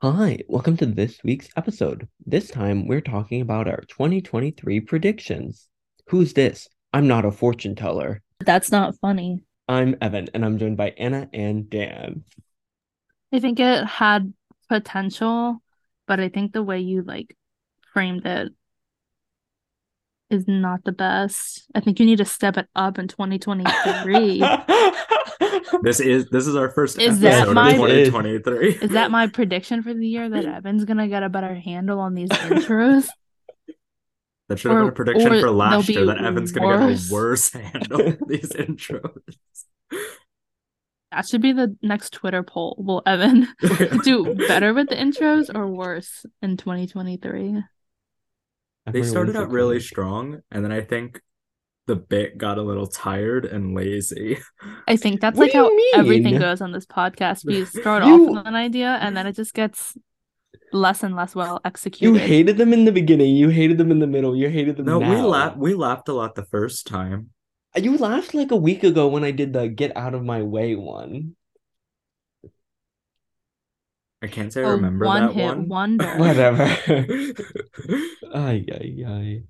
Hi, welcome to this week's episode. This time we're talking about our 2023 predictions. Who's this? I'm not a fortune teller. That's not funny. I'm Evan, and I'm joined by Anna and Dan. I think it had potential, but I think the way you like framed it is not the best. I think you need to step it up in 2023. This is this is our first Is that my- of 2023. is that my prediction for the year that Evan's gonna get a better handle on these intros? That should have been a prediction for last year that Evan's gonna worse. get a worse handle on these intros. That should be the next Twitter poll. Will Evan do better with the intros or worse in 2023? they started out really strong, and then I think the bit got a little tired and lazy. I think that's What like do you how everything goes on this podcast. We start You- off with an idea and then it just gets less and less well executed. You hated them in the beginning, you hated them in the middle, you hated them No, we now. laughed. We laughed a lot the first time. Uh, you laughed like a week ago when I did the get out of my way one. I can't say I A remember one that hit one. wonder. Whatever. Ay, ay, ay.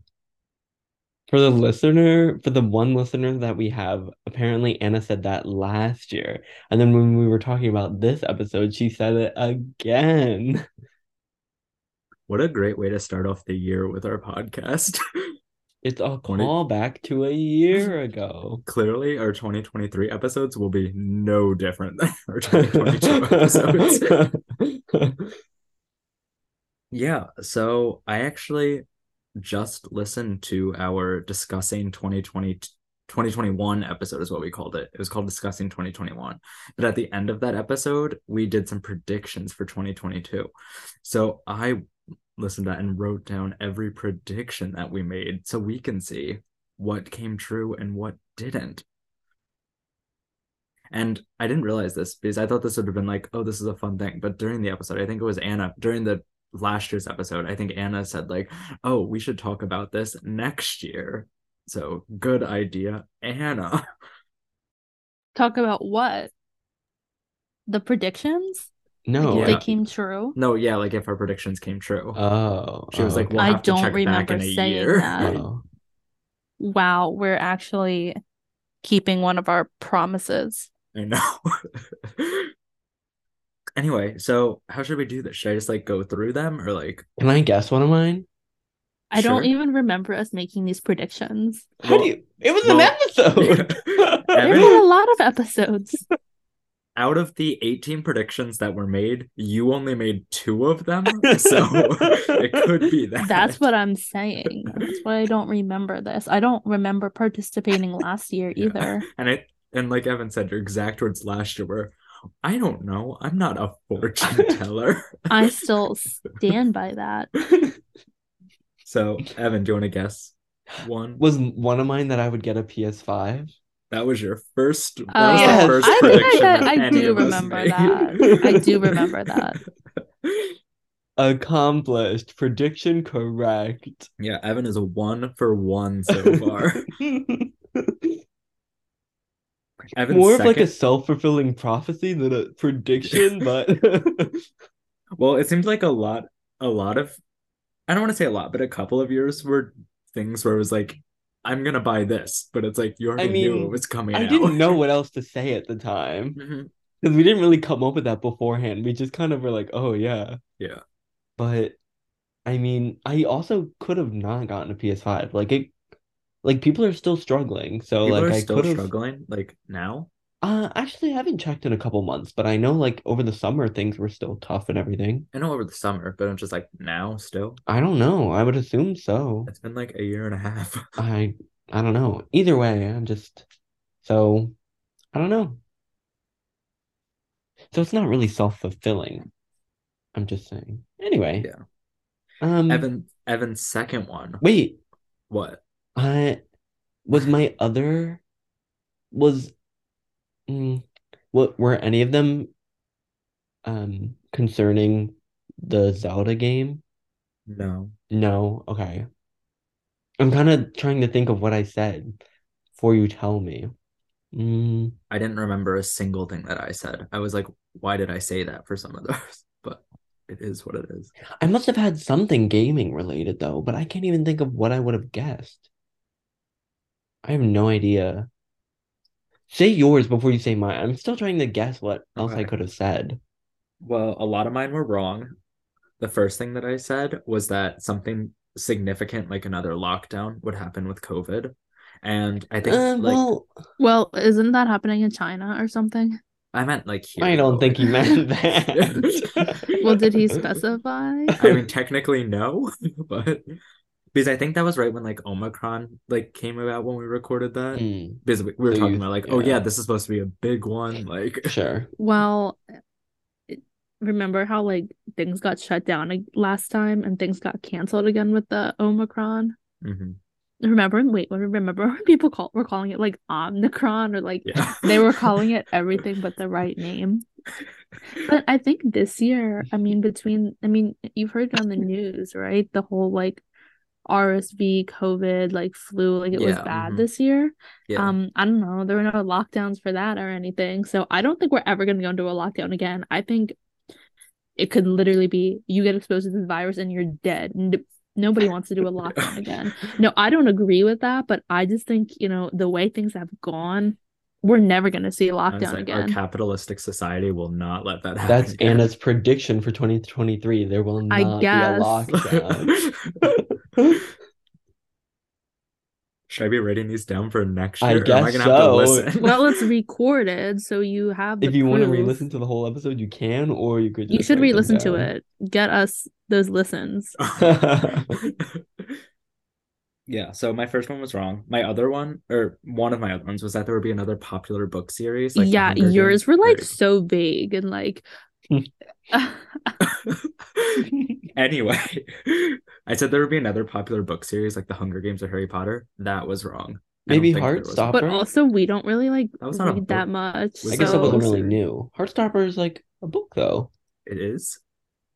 For the listener, for the one listener that we have, apparently Anna said that last year. And then when we were talking about this episode, she said it again. what a great way to start off the year with our podcast. It's a callback to a year ago. Clearly, our 2023 episodes will be no different than our 2022 episodes. Yeah, so I actually just listen to our discussing 2020 2021 episode is what we called it. It was called discussing 2021. But at the end of that episode, we did some predictions for 2022. So I listened to that and wrote down every prediction that we made so we can see what came true and what didn't. And I didn't realize this because I thought this would have been like, oh, this is a fun thing. But during the episode, I think it was Anna, during the last year's episode, I think Anna said, like, oh, we should talk about this next year. So good idea, Anna. Talk about what? The predictions? No. Yeah. They came true. No, yeah, like if our predictions came true. Oh. She was oh, like. We'll I have don't check back remember in a saying year. that. Oh. Wow, we're actually keeping one of our promises. I know. anyway, so how should we do this? Should I just like go through them or like Can I guess one of mine? I don't even remember us making these predictions. How do you? It was well- an episode. There Evan- were a lot of episodes. out of the 18 predictions that were made, you only made two of them. So it could be that. That's what I'm saying. That's why I don't remember this. I don't remember participating last year Yeah. either. And it and like Evan said, your exact words last year were, I don't know. I'm not a fortune teller. I still stand by that. so Evan, do you want to guess one? was one of mine that I would get a PS5? That was your first. That Oh, was Yes. the first I think I, got- I do remember that. I do remember that. Accomplished. Prediction correct. Yeah, Evan is a one for one so far. More of like a self-fulfilling prophecy than a prediction, but Well, it seemed like a lot, a lot of, I don't want to say a lot, but a couple of years were things where it was like, I'm gonna buy this, but it's like you already knew mean, it was coming I out. didn't know what else to say at the time mm-hmm. because we didn't really come up with that beforehand. We just kind of were like, "Oh yeah." Yeah. But I mean, I also could have not gotten a PS5. Like it, like people are still struggling. So People like are I still could struggling, like now. Uh, actually, I haven't checked in a couple months, but I know like over the summer things were still tough and everything. I know over the summer, but I'm just like now still. I don't know. I would assume so. It's been like a year and a half. I I don't know. Either way, I'm just so I don't know. So it's not really self-fulfilling. I'm just saying. Anyway. Yeah. Um Evan, Evan's second one. wait, What? I was my other was mm, what were any of them um concerning the Zelda game? No. No, okay. I'm kind of trying to think of what I said before you tell me. Mm, I didn't remember a single thing that I said. I was like, why did I say that for some of those? But It is what it is. I must have had something gaming related though, but I can't even think of what I would have guessed. I have no idea. Say yours before you say mine. I'm still trying to guess what else I could have said. Well, a lot of mine were wrong. The first thing that I said was that something significant like another lockdown would happen with COVID. And I think Uh, like well, Well, isn't that happening in China or something? I meant like here. I don't think he meant that. Well, did he specify? I mean, technically no, but because I think that was right when like Omicron like came about when we recorded that. Hmm, Because we we were So talking you- about like, oh yeah. yeah, this is supposed to be a big one. Like, sure. Well, remember how like things got shut down like, last time and things got canceled again with the Omicron? Mhm. Remember? Wait, remember when people call were calling it like Omicron or like yeah, they were calling it everything but the right name. But I think this year, I mean, between, I mean, you've heard on the news, right? The whole like RSV, COVID, like flu, like it was Yeah, bad mhm. this year. yeah. Um, I don't know. There were no lockdowns for that or anything. So I don't think we're ever going to go into a lockdown again. I think it could literally be you get exposed to this virus and you're dead. N- Nobody wants to do a lockdown again. No, I don't agree with that, but I just think, you know, the way things have gone, we're never going to see a I was lockdown like, our capitalistic society will not let that happen. That's again. Anna's prediction for 2023. There will I not guess. be a lockdown. Should I be writing these down for next I year? or am I guess gonna have to so. listen? well, it's recorded, so you have the if you want to re-listen to the whole episode, you can, or you could. You should re-listen to it. Get us those listens. yeah, so my first one was wrong. My other one, or one of my other ones, was that there would be another popular book series. Like yeah, Hunger yours Games. were like Very- so vague and like anyway, I said there would be another popular book series like The Hunger Games or Harry Potter. That was wrong. I Maybe think there was- Heartstopper. but also we don't really like That was not read that much. Was I guess it wasn't really new. Heartstopper is like a book, though. It is,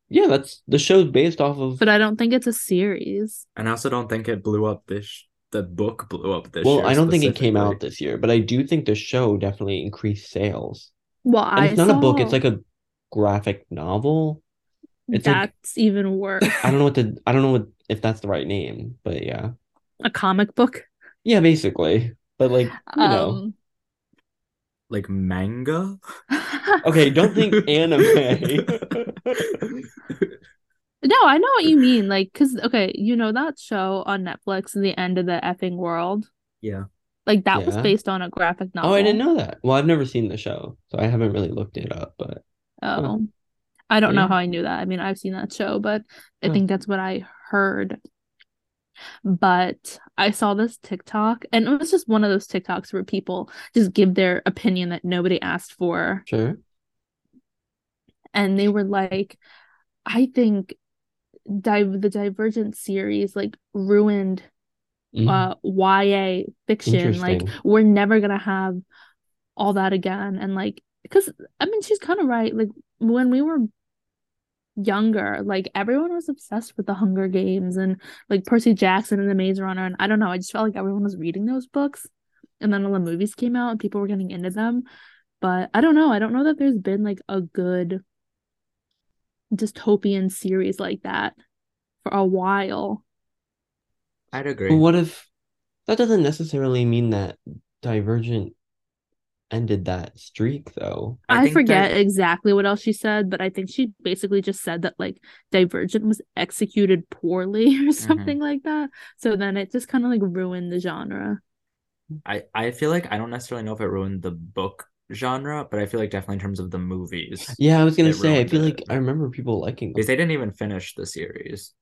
Yeah, that's the show's based off of. But I don't think it's a series. and I also don't think it blew up this. The book blew up this. well, year I don't think it came out this year, but I do think the show definitely increased sales. Well, And I it's not a book; it's like a graphic novel. it's like- that's even worse. I don't know what to. I don't know what if that's the right name, but yeah, a comic book. yeah, basically. But like you know, Um, like manga. okay, don't think anime. No, I know what you mean. Like, because, okay, you know that show on Netflix, The End of the Effing World? yeah. Like, that was based on a graphic novel. oh, I didn't know that. Well, I've never seen the show, so I haven't really looked it up. But Oh, I don't know how I knew that. I mean, I've seen that show, but I Huh. think that's what I heard. But I saw this TikTok, and it was just one of those TikToks where people just give their opinion that nobody asked for. sure. And they were like, I think di- the Divergent series like ruined Mm. uh YA fiction. Like we're never gonna have all that again. And like because I mean she's kind of right. Like when we were younger, like everyone was obsessed with the Hunger Games and like Percy Jackson and the Maze Runner. And I don't know, I just felt like everyone was reading those books. And then all the movies came out and people were getting into them. But I don't know. I don't know that there's been like a good dystopian series like that for a while. I'd agree. But what if that doesn't necessarily mean that Divergent ended that streak, though? I I, think forget that- exactly what else she said, but I think she basically just said that like Divergent was executed poorly Mm-hmm. or something like that. So then it just kind of like ruined the genre. I I feel like I don't necessarily know if it ruined the book genre, but I feel like definitely in terms of the movies. Yeah, I was gonna say. I feel it. like I remember people liking them. Because they didn't even finish the series.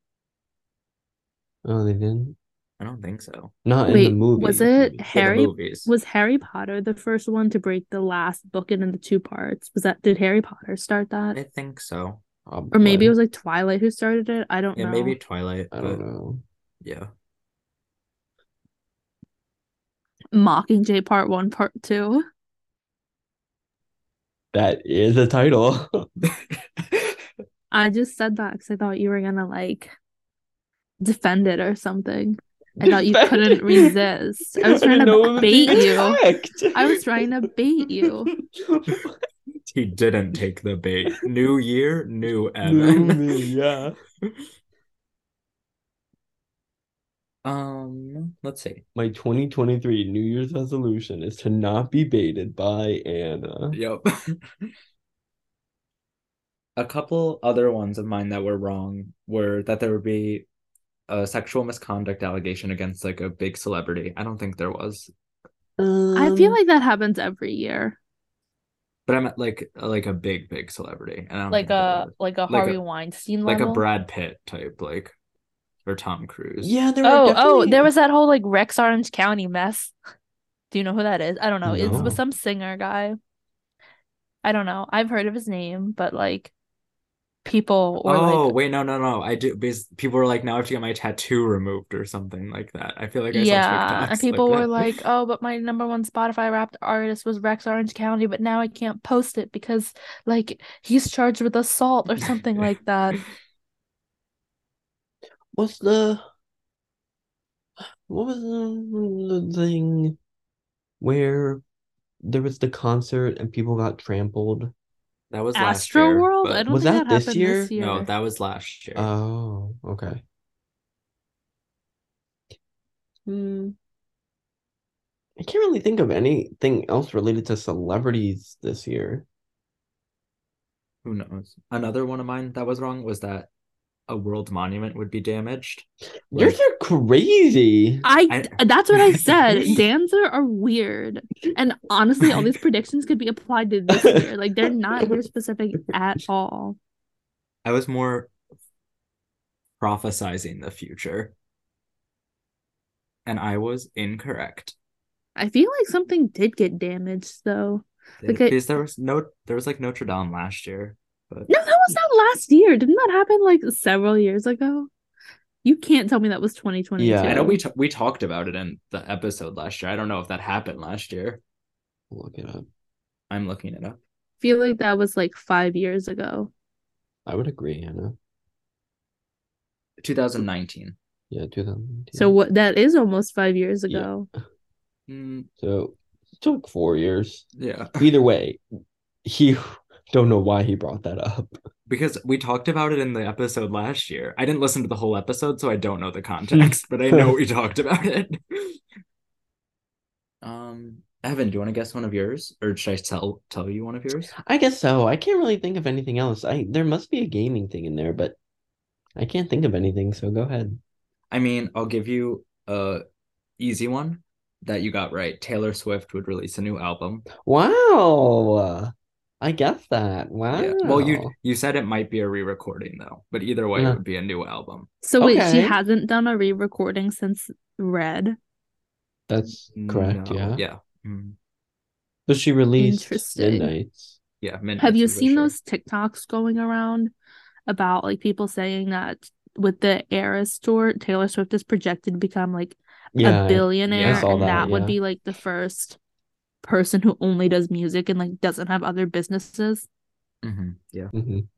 Oh, they didn't. I don't think so. Not in the movie. was it Yeah, Harry? movies. Was Harry Potter the first one to break the last book into the two parts? Was that did Harry Potter start that? I think so. Or maybe it was like Twilight who started it. I don't know. Yeah, know. maybe Twilight. I but don't know. Yeah. Mockingjay Part One, Part Two. That is a title. I just said that because I thought you were gonna like defend it or something. I thought you Defend couldn't it. resist. I was trying didn't know it to bait you. attacked. I was trying to bait you. He didn't take the bait. New year, new New Evan. me, yeah. Um, let's see. My 2023 New Year's resolution is to not be baited by Anna. Yep. A couple other ones of mine that were wrong were that there would be a sexual misconduct allegation against like a big celebrity. I don't think there was, I feel Um, like that happens every year. but I meant like like a big big celebrity, and I don't Like a was. like a Like a- Harvey Weinstein like a. Brad Pitt type, like or Tom Cruise. yeah, there were Oh, oh, there was that whole like Rex Orange County mess. Do you know who that is? I don't know. It's No. with some singer guy. I don't know. I've heard of his name, but like people were Oh like wait, no, no, no. I do because people were like, now I have to get my tattoo removed or something like that. I feel like I yeah, saw and TikToks people were that. like, "Oh, but my number one Spotify Wrapped artist was Rex Orange County, but now I can't post it because like he's charged with assault or something like that." What's the what was the, the thing where there was the concert and people got trampled? That was last Astro year, World? I don't Was think that that this year? this year. No, that was last year. Oh, okay. Hmm. I can't really think of anything else related to celebrities this year. Who knows? Another one of mine that was wrong was that a world monument would be damaged. Yours Like, are crazy. I, I- that's what I said. Dan's are, are weird. And honestly, all these predictions could be applied to this year. Like they're not year specific at all. I was more prophesizing the future. And I was incorrect. I feel like something did get damaged though. Did- Okay. Because there was no there was like Notre Dame last year. But No, that was not last year. Didn't that happen like several years ago? You can't tell me that was 2022. Yeah. I know we t- we talked about it in the episode last year. I don't know if that happened last year. Look it up. I'm looking it up. feel like that was like five years ago. I would agree, Anna. 2019. Yeah, 2019. So what that is almost five years Yeah. ago. Mm, So it took four years. yeah. Either way, he don't know why he brought that up. Because we talked about it in the episode last year. I didn't listen to the whole episode, so I don't know the context, but I know we talked about it. Um, Evan, do you want to guess one of yours, or should I tell tell you one of yours? I guess so. I can't really think of anything else. I there must be a gaming thing in there, but I can't think of anything, so go ahead. I mean, I'll give you a easy one that you got right. Taylor Swift would release a new album. Wow. I guess that. Wow. Yeah. Well, you you said it might be a re-recording though, but either way, Yeah. it would be a new album. So wait, she hasn't done a re-recording since Red. That's correct, No, yeah. Yeah. Mm, But she released Interesting. Midnights. yeah. Midnights Have you seen sure. those TikToks going around about like people saying that with the Eras tour, Taylor Swift is projected to become like Yeah. a billionaire, I and that, that would be like the first person who only does music and like doesn't have other businesses. Mhm, Yeah. Mhm.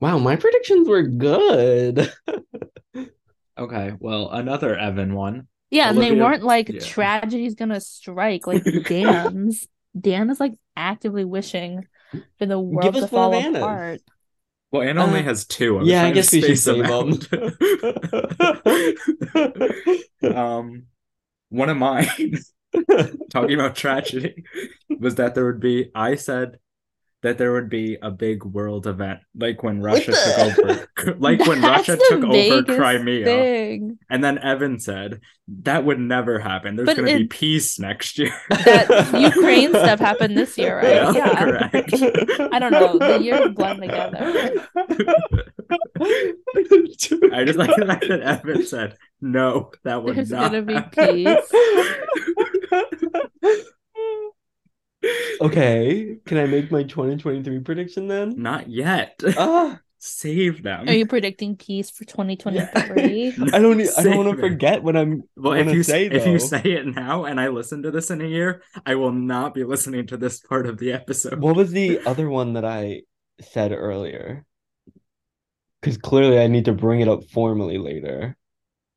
Wow, my predictions were good. Okay. Well, another Evan one. Yeah, and they weren't like yeah. tragedy's gonna strike like Dan's. Dan is like actively wishing for the world Give to us one fall Anna's. apart. Well, Anna only Uh, has two. I was yeah, I guess we should space save them um, one of mine talking about tragedy was that there would be. I said that there would be a big world event, like when Russia took over, like when Russia took over Crimea. thing. And then Evan said that would never happen. There's going to be peace next year. That Ukraine stuff happened this year, right? Yeah, Yeah. correct. I don't know. The years blend together. I just like the fact that Evan said no. That would There's not gonna be happen." Okay, can I make my 2023 prediction then? Not yet. Ah, Save them. Are you predicting peace for 2023? I don't. I don't want to forget what I'm Well, if you say. if you say it now and I listen to this in a year, I will not be listening to this part of the episode. What was the other one that I said earlier? Because clearly I need to bring it up formally later.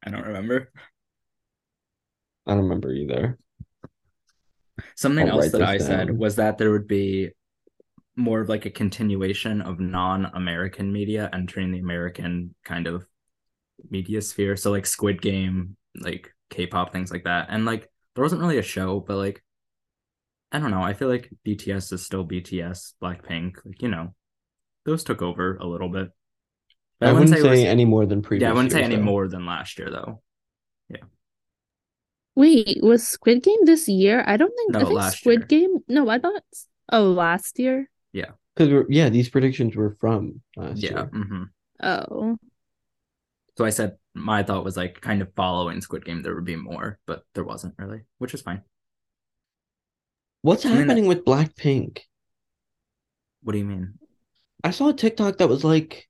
I don't remember. I don't remember either. Something I'll else that I said was that there would be more of like a continuation of non-American media entering the American kind of media sphere. So like Squid Game, like K-pop, things like that. And like there wasn't really a show, but like I don't know. I feel like BTS is still BTS, Blackpink, like you know, those took over a little bit. But I wouldn't it say was- any more than previous. Yeah, I wouldn't say years, any though. more than last year though. Wait, was Squid Game this year? I don't think I think last Squid year. Game. No, I thought. Oh, last year. Yeah, because yeah, these predictions were from last Yeah. year. hmm Oh, So I said my thought was like kind of following Squid Game, there would be more, but there wasn't really, which is fine. What's I mean, that- happening with Blackpink? What do you mean? I saw a TikTok that was like,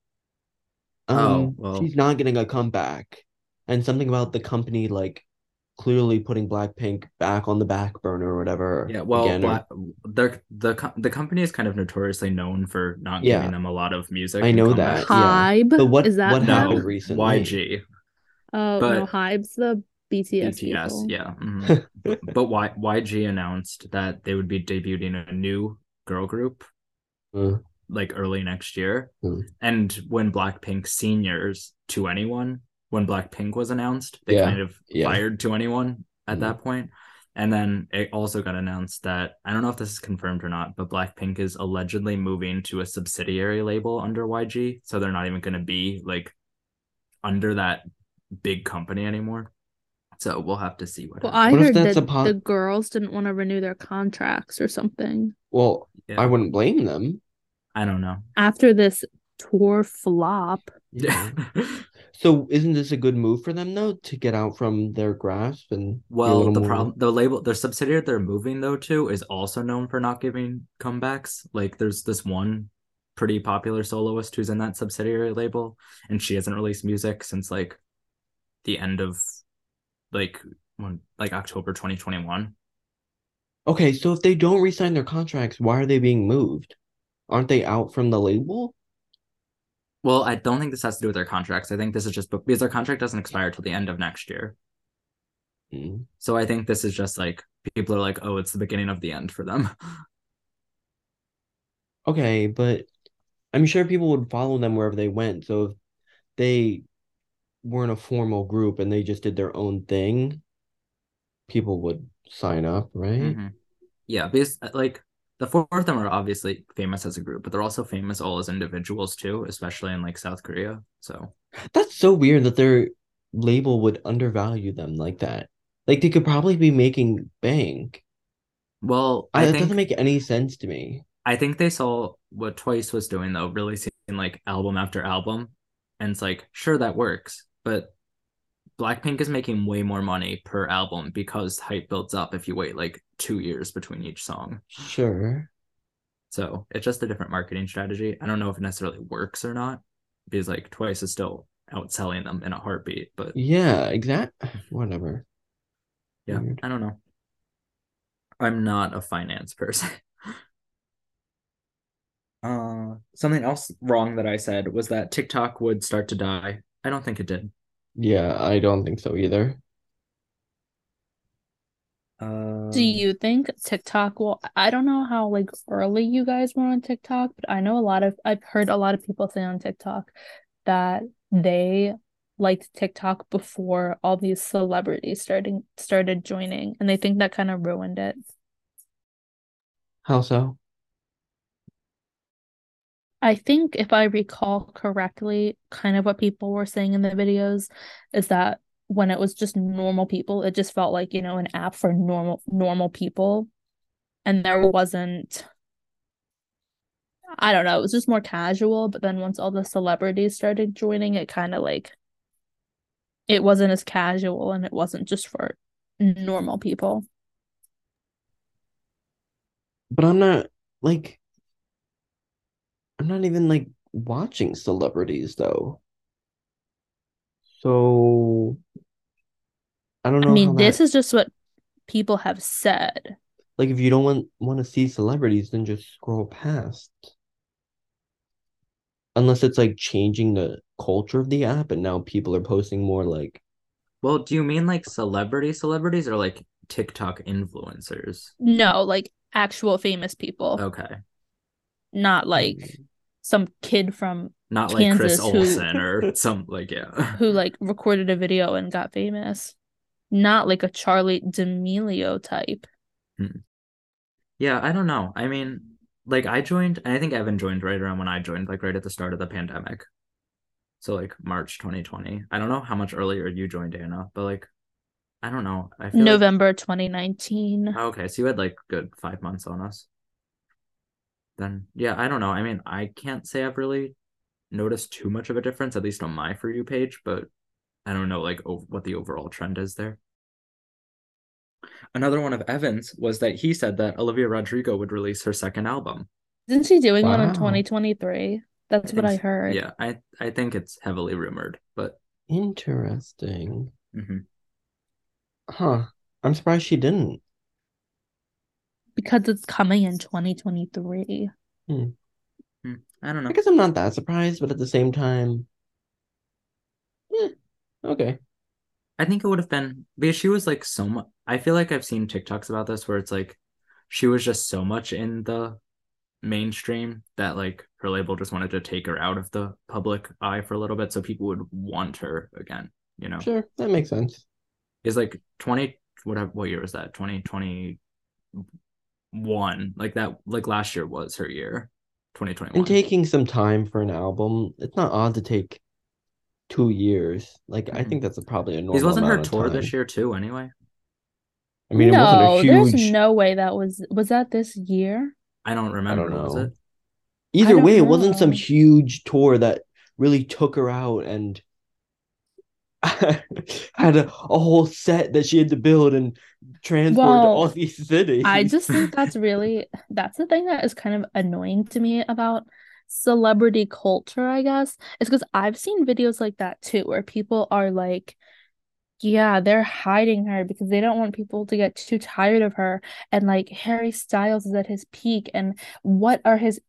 um, Oh, well. she's not getting a comeback, and something about the company like clearly putting Blackpink back on the back burner or whatever. Yeah, well, again, Black, they're, the the company is kind of notoriously known for not Yeah. giving them a lot of music. I know that, comebacks. yeah. But what- is that what them? happened No, recently? YG, Oh no, but- Hybe's the BTS. BTS, people. yeah. mhm. but y, YG announced that they would be debuting a new girl group Uh, like early next year. Hmm. And when Blackpink seniors to anyone, when Blackpink was announced, they Yeah, kind of yeah. fired to anyone at Hmm. that point. And then it also got announced that I don't know if this is confirmed or not, but Blackpink is allegedly moving to a subsidiary label under YG. So they're not even going to be like under that big company anymore. So we'll have to see what Well, happens. I What if heard that's that a po- the girls didn't want to renew their contracts or something well, Yeah. I wouldn't blame them. I don't know. after this tour flop. Yeah. So isn't this a good move for them though to get out from their grasp and Well, the more- problem, the label, the subsidiary they're moving though to is also known for not giving comebacks. Like, there's this one pretty popular soloist who's in that subsidiary label, and she hasn't released music since like the end of like when like October 2021. Okay, so if they don't re-sign their contracts, why are they being moved? Aren't they out from the label? Well, I don't think this has to do with their contracts. I think this is just because their contract doesn't expire till the end of next year. Mm. So I think this is just like people are like, oh, it's the beginning of the end for them. Okay, but I'm sure people would follow them wherever they went. So if they weren't a formal group and they just did their own thing, people would sign up, right? Mhm. Yeah, because uh, like the four of them are obviously famous as a group, but they're also famous all as individuals too, especially in like South Korea. So That's so weird that their label would undervalue them like that. Like they could probably be making bank. well, I, I that think doesn't make any sense to me. I think they saw what Twice was doing though, really releasing like album after album, and it's like sure that works, but Blackpink is making way more money per album because hype builds up if you wait like two years between each song. Sure. So it's just a different marketing strategy. I don't know if it necessarily works or not, because like Twice is still outselling them in a heartbeat. But Yeah, exact. Whatever. yeah, Weird. I don't know. I'm not a finance person. uh, something else wrong that I said was that TikTok would start to die. I don't think it did. Yeah, I don't think so either. Uh, Do you think TikTok will, I don't know how like early you guys were on TikTok, but I know a lot of, I've heard a lot of people say on TikTok that they liked TikTok before all these celebrities starting started joining, and they think that kind of ruined it. How so? I think if I recall correctly, kind of what people were saying in the videos is that when it was just normal people, it just felt like, you know, an app for normal normal people. And there wasn't I don't know, it was just more casual, but then once all the celebrities started joining, it kind of like it wasn't as casual and it wasn't just for normal people. But I'm not like I'm not even like watching celebrities though. So I don't know. I mean, this that is just what people have said. like if you don't want want to see celebrities, then just scroll past. Unless it's like changing the culture of the app and now people are posting more like well, do you mean like celebrity celebrities or like TikTok influencers. No, like actual famous people, Okay. not like Mm. Some kid from Not like Chris Kansas who- Olsen or some like yeah. who like recorded a video and got famous. Not like a Charli D'Amelio type. Hmm. Yeah, I don't know. I mean, like I joined, and I think Evan joined right around when I joined, like right at the start of the pandemic. So like March 2020. I don't know how much earlier you joined Anna, but like I don't know. I feel like- November 2019. Oh, okay, so you had like good five months on us. Then yeah, I don't know. I mean, I can't say I've really noticed too much of a difference, at least on my for you page, but I don't know like ov- what the overall trend is there. Another one of Evan's was that he said that Olivia Rodrigo would release her second album. Isn't she doing one in 2023? That's what I heard. Yeah, I I think it's heavily rumored, but Interesting. mhm. Huh. I'm surprised she didn't. Because it's coming in 2023. Hmm, I don't know. I guess I'm not that surprised, but at the same time, eh, okay. I think it would have been because she was like so much. I feel like I've seen TikToks about this where it's like she was just so much in the mainstream that like her label just wanted to take her out of the public eye for a little bit so people would want her again, you know. Sure, that makes sense. Is like 20 what what year was that? 2021. Like that like last year was her year. 2021. And taking some time for an album, it's not odd to take two years. Like I Mhm. think that's a, probably a normal. This wasn't her amount of tour this year too anyway. I mean, it no, wasn't a there's no way that was was that this year? I don't remember was know. it? Either don't way, it wasn't some huge tour that really took her out and had a, a whole set that she had to build and transport to all these cities. I just think that's really that's the thing that is kind of annoying to me about celebrity culture, I guess. Is because I've seen videos like that too, where people are like, yeah, they're hiding her because they don't want people to get too tired of her. And like Harry Styles is at his peak, and what are his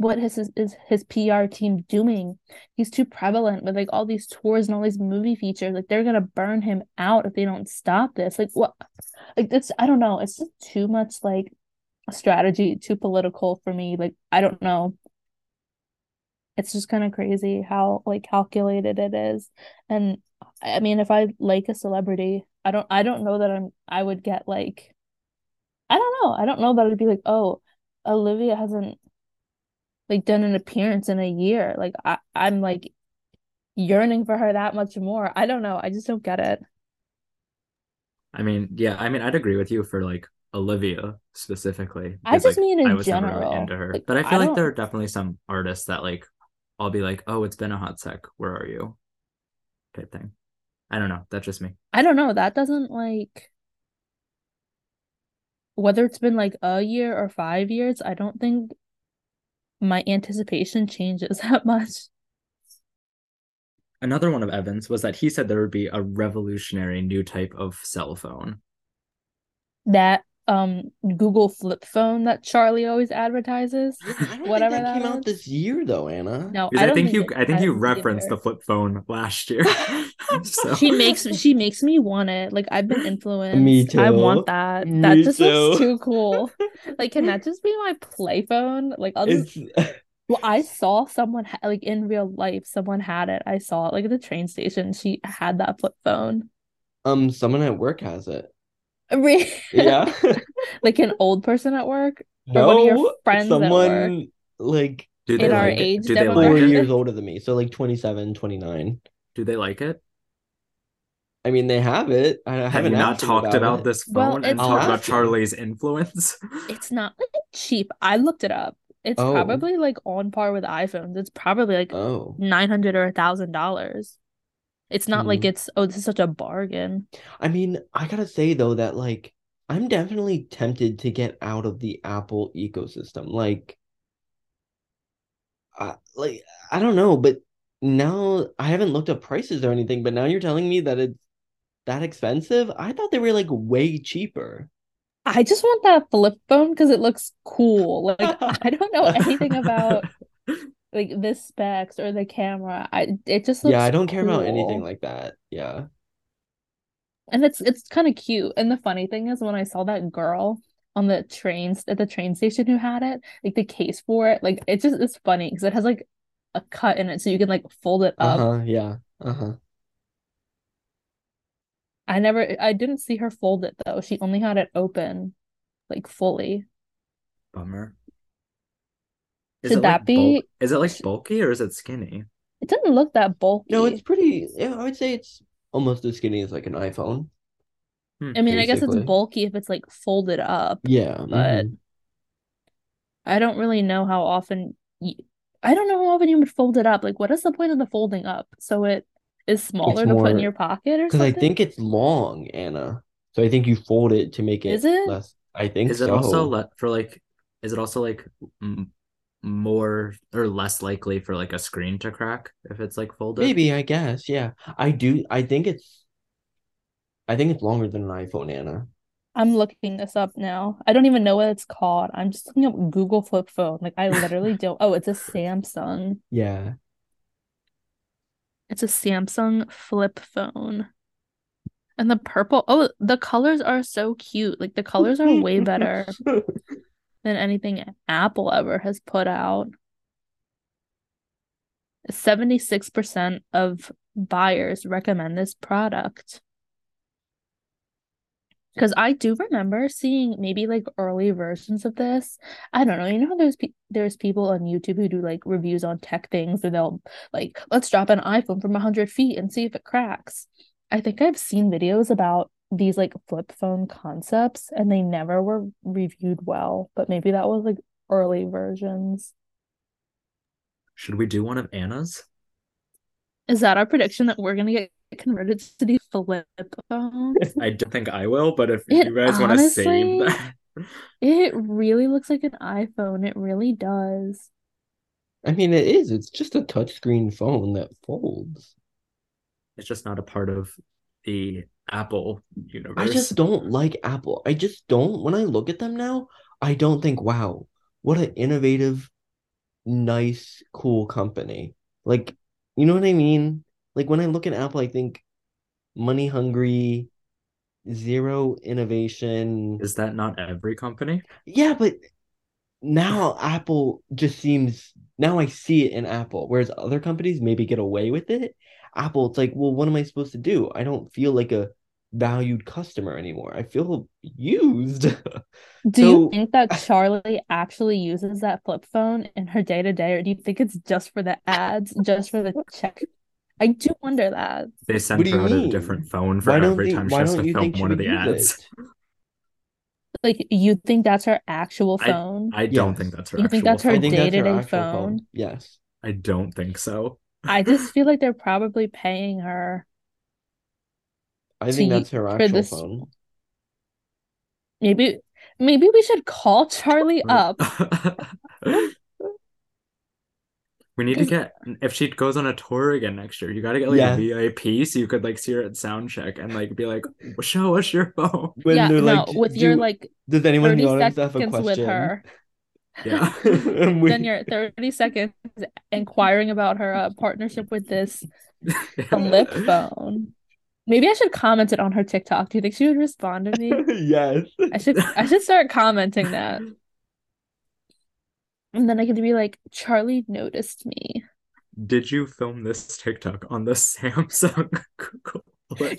what is his is his PR team doing? He's too prevalent with like all these tours and all these movie features. Like they're gonna burn him out if they don't stop this. Like what? Like it's I don't know. It's just too much like strategy, too political for me. Like I don't know. It's just kind of crazy how like calculated it is. And I mean, if I like a celebrity, I don't I don't know that I'm I would get like I don't know. I don't know that I'd be like, oh, Olivia hasn't like done an appearance in a year. Like I, I'm like yearning for her that much more. I don't know. I just don't get it. I mean, yeah, I mean, I'd agree with you for like Olivia specifically. I just like, mean in I was never general. really into her. Like, but I I feel like there are definitely some artists that like I'll be like, oh, it's been a hot sec. Where are you? Type thing. I don't know. That's just me. I don't know. That doesn't like whether it's been like a year or five years, I don't think my anticipation changes that much. Another one of Evans was that he said there would be a revolutionary new type of cell phone. That um Google flip phone that Charli always advertises. I don't think Whatever that that came out this year though, Anna. No, I I, don't think you it- I think you referenced either. the flip phone last year. so She makes she makes me want it. Like I've been influenced. Me too. I want that. Me that just too. looks too cool. Like, can that just be my play phone? Like, I'll just. It's Well, I saw someone ha- like in real life. Someone had it. I saw it like at the train station. She had that flip phone. um someone at work has it. Re- Yeah. like an old person at work. Or one of your no, friends at work. someone like do in they our it? age Do they like four it? years older than me, so like 27, 29. Do they like it? I mean, they have it. I Have haven't you not talked about it. this Well, phone and it's talked not- about Charli's influence? It's not like cheap. I looked it up. It's Oh. probably like on par with iPhones. It's probably like oh. Oh, nine hundred or a thousand dollars. It's not like Hmm. it's oh this is such a bargain. I mean, I gotta say though that like I'm definitely tempted to get out of the Apple ecosystem. Like, I like I don't know, but now I haven't looked up prices or anything. But now you're telling me that it's that expensive. I thought they were like way cheaper. I just want that flip phone because it looks cool. Like I don't know anything about like the specs or the camera. I it just looks Yeah, I don't care about anything like that. Yeah. And it's it's kind of cute. And the funny thing is when I saw that girl on the trains at the train station who had it, like the case for it, like it just it's funny because it has like a cut in it so you can like fold it up. Uh-huh, yeah. Uh-huh. I never I didn't see her fold it though. She only had it open like fully. Bummer. Is Should it like that be- bulk- Is it like bulky or is it skinny? It doesn't look that bulky. No, it's pretty, yeah, I would say it's almost as skinny as like an iPhone. I mean, I guess it's bulky if it's like folded up. Yeah. But mhm. I don't really know how often you, I don't know how often you would fold it up. Like, what is the point of the folding up? So it is smaller to put in your pocket or something? Because I think it's long, Anna. So I think you fold it to make it Is it? less. I think Is it also le for like? Is it also like m more or less likely for like a screen to crack if it's like folded? Maybe, I guess. Yeah. I do. I think it's. I think it's longer than an iPhone, Anna. I'm looking this up now. I don't even know what it's called. I'm just looking up Google flip phone. Like, I literally don't. Oh, it's a Samsung. Yeah. It's a Samsung flip phone. And the purple, oh, the colors are so cute. Like, the colors are way better than anything Apple ever has put out. 76% of buyers recommend this product. Because I do remember seeing maybe like early versions of this. I don't know. You know there's pe there's people on YouTube who do like reviews on tech things, or they'll like, let's drop an iPhone from 100 feet and see if it cracks. I think I've seen videos about these like flip phone concepts, and they never were reviewed well. But maybe that was like early versions. Should we do one of Anna's? Is that our prediction that we're gonna get converted to these flip phones? I don't think I will, but if It you guys want to save that, It really looks like an iPhone. It really does. I mean, it is. It's just a touchscreen phone that folds. it's just not a part of the Apple universe. I just don't like Apple. I just don't. When I look at them now, I don't think, wow, what an innovative, nice, cool company. Like, you know what I mean? Like when I look at Apple, I think money hungry, zero innovation. Is that not every company? Yeah, but now Apple just seems now I see it in Apple, whereas other companies maybe get away with it. Apple, it's like, well, what am I supposed to do? I don't feel like a valued customer anymore. I feel used. Do you think that Charli actually uses that flip phone in her day to day, or do you think it's just for the ads, just for the check? I do wonder that. They What sent her out a different phone for every they, time she has to you film one of the ads. it? Like, you think that's her actual phone? I don't Yes. think that's her You think actual that's her I think that's her day-to-day phone. phone? Yes. I don't think so. I just feel like they're probably paying her. I think that's her actual this- phone. Maybe, maybe we should call Charli up. We need to get if she goes on a tour again next year, you gotta get like Yeah. a VIP so you could like see her at sound check and like be like, show us your phone. When yeah, they're no, like, with your like does anyone in 30 the have a seconds with her. Yeah. And we- Then you're 30 seconds inquiring about her uh, partnership with this flip phone. Maybe I should comment it on her TikTok. Do you think she would respond to me? yes. I should I should start commenting that. And then I could be like, Charli noticed me. Did you film this TikTok on the Samsung Google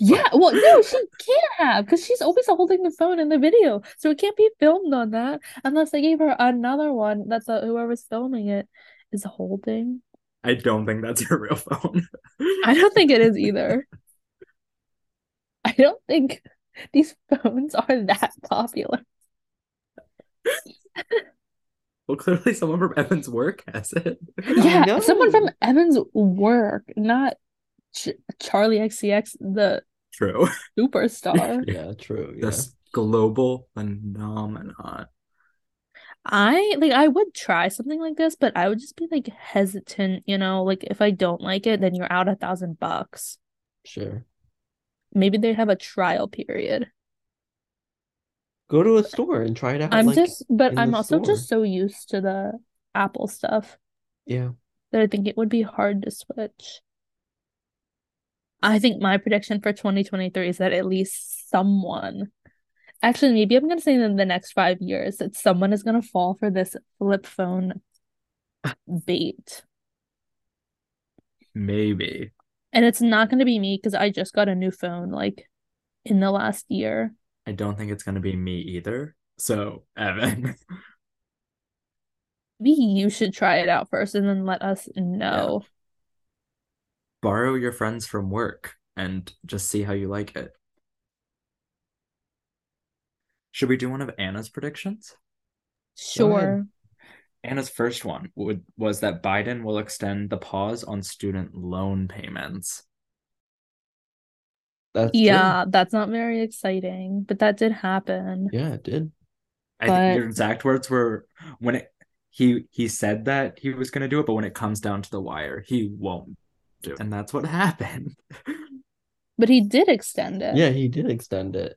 Yeah, well, no, she can't have because she's always holding the phone in the video. So it can't be filmed on that unless they gave her another one that's uh, whoever's filming it is holding. I don't think that's her real phone. I don't think it is either. I don't think these phones are that popular. Well, clearly someone from Evan's work has it. Yeah, someone from. Evan's work, not Ch Charli XCX, the True. superstar. Yeah, true. Yeah. This global phenomenon. I like I would try something like this, but I would just be like hesitant, you know, like if I don't like it, then you're out a thousand bucks. Sure. Maybe they have a trial period. Go to a store and try it out. I'm like, just, but I'm the also just so used to the Apple stuff yeah. that I think it would be hard to switch. I think my prediction for 2023 is that at least someone, actually, maybe I'm going to say in the next five years, that someone is going to fall for this flip phone bait. Maybe. And it's not going to be me because I just got a new phone like in the last year. I don't think it's going to be me either. So, Evan. Maybe you should try it out first and then let us know. borrow your friends from work and just see how you like it. Should we do one of Anna's predictions? Sure. Anna's first one would was that Biden will extend the pause on student loan payments. That's true. Yeah, that's not very exciting, but that did happen. Yeah, it did. I think your exact words were when it he he said that he was gonna do it, but when it comes down to the wire, he won't do it. And that's what happened. But he did extend it. Yeah, he did extend it.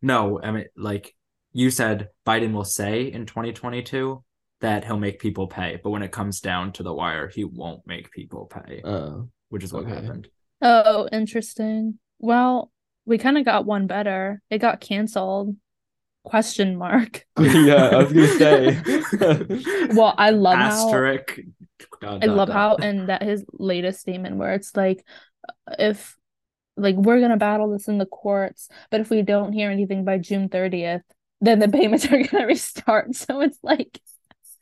no, I mean like you said Biden will say in 2022 that he'll make people pay, but when it comes down to the wire, he won't make people pay, Oh. which is what okay. happened. Oh, interesting. Well, we kind of got one better. It got canceled. Question mark. yeah, I was gonna say. Well, I love how Asterisk. dot, I love dot. how and that his latest statement where it's like uh, if like we're gonna battle this in the courts, but if we don't hear anything by June 30th, then the payments are gonna restart. So it's like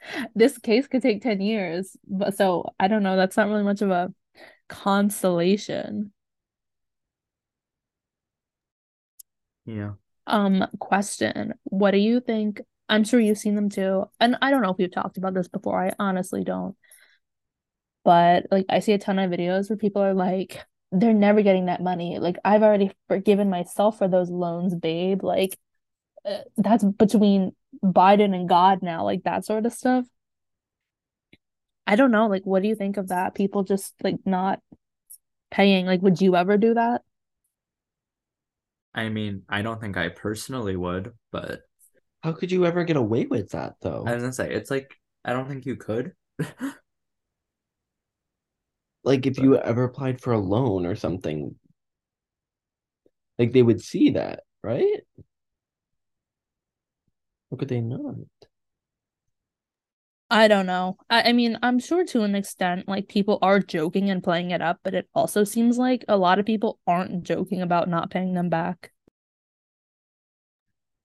this case could take 10 years. But so I don't know, that's not really much of a consolation. Yeah. Um, question. What do you think? I'm sure you've seen them too. And I don't know if we've talked about this before. I honestly don't. But like I see a ton of videos where people are like, they're never getting that money. Like I've already forgiven myself for those loans, babe. Like uh, that's between Biden and God now, like that sort of stuff. I don't know. Like, what do you think of that? People just like not paying. Like, would you ever do that? I mean, I don't think I personally would, but How could you ever get away with that though? I was gonna say it's like I don't think you could. Like if you ever applied for a loan or something, like they would see that, right? How could they not? I don't know. I, I mean, I'm sure to an extent, like people are joking and playing it up, but it also seems like a lot of people aren't joking about not paying them back.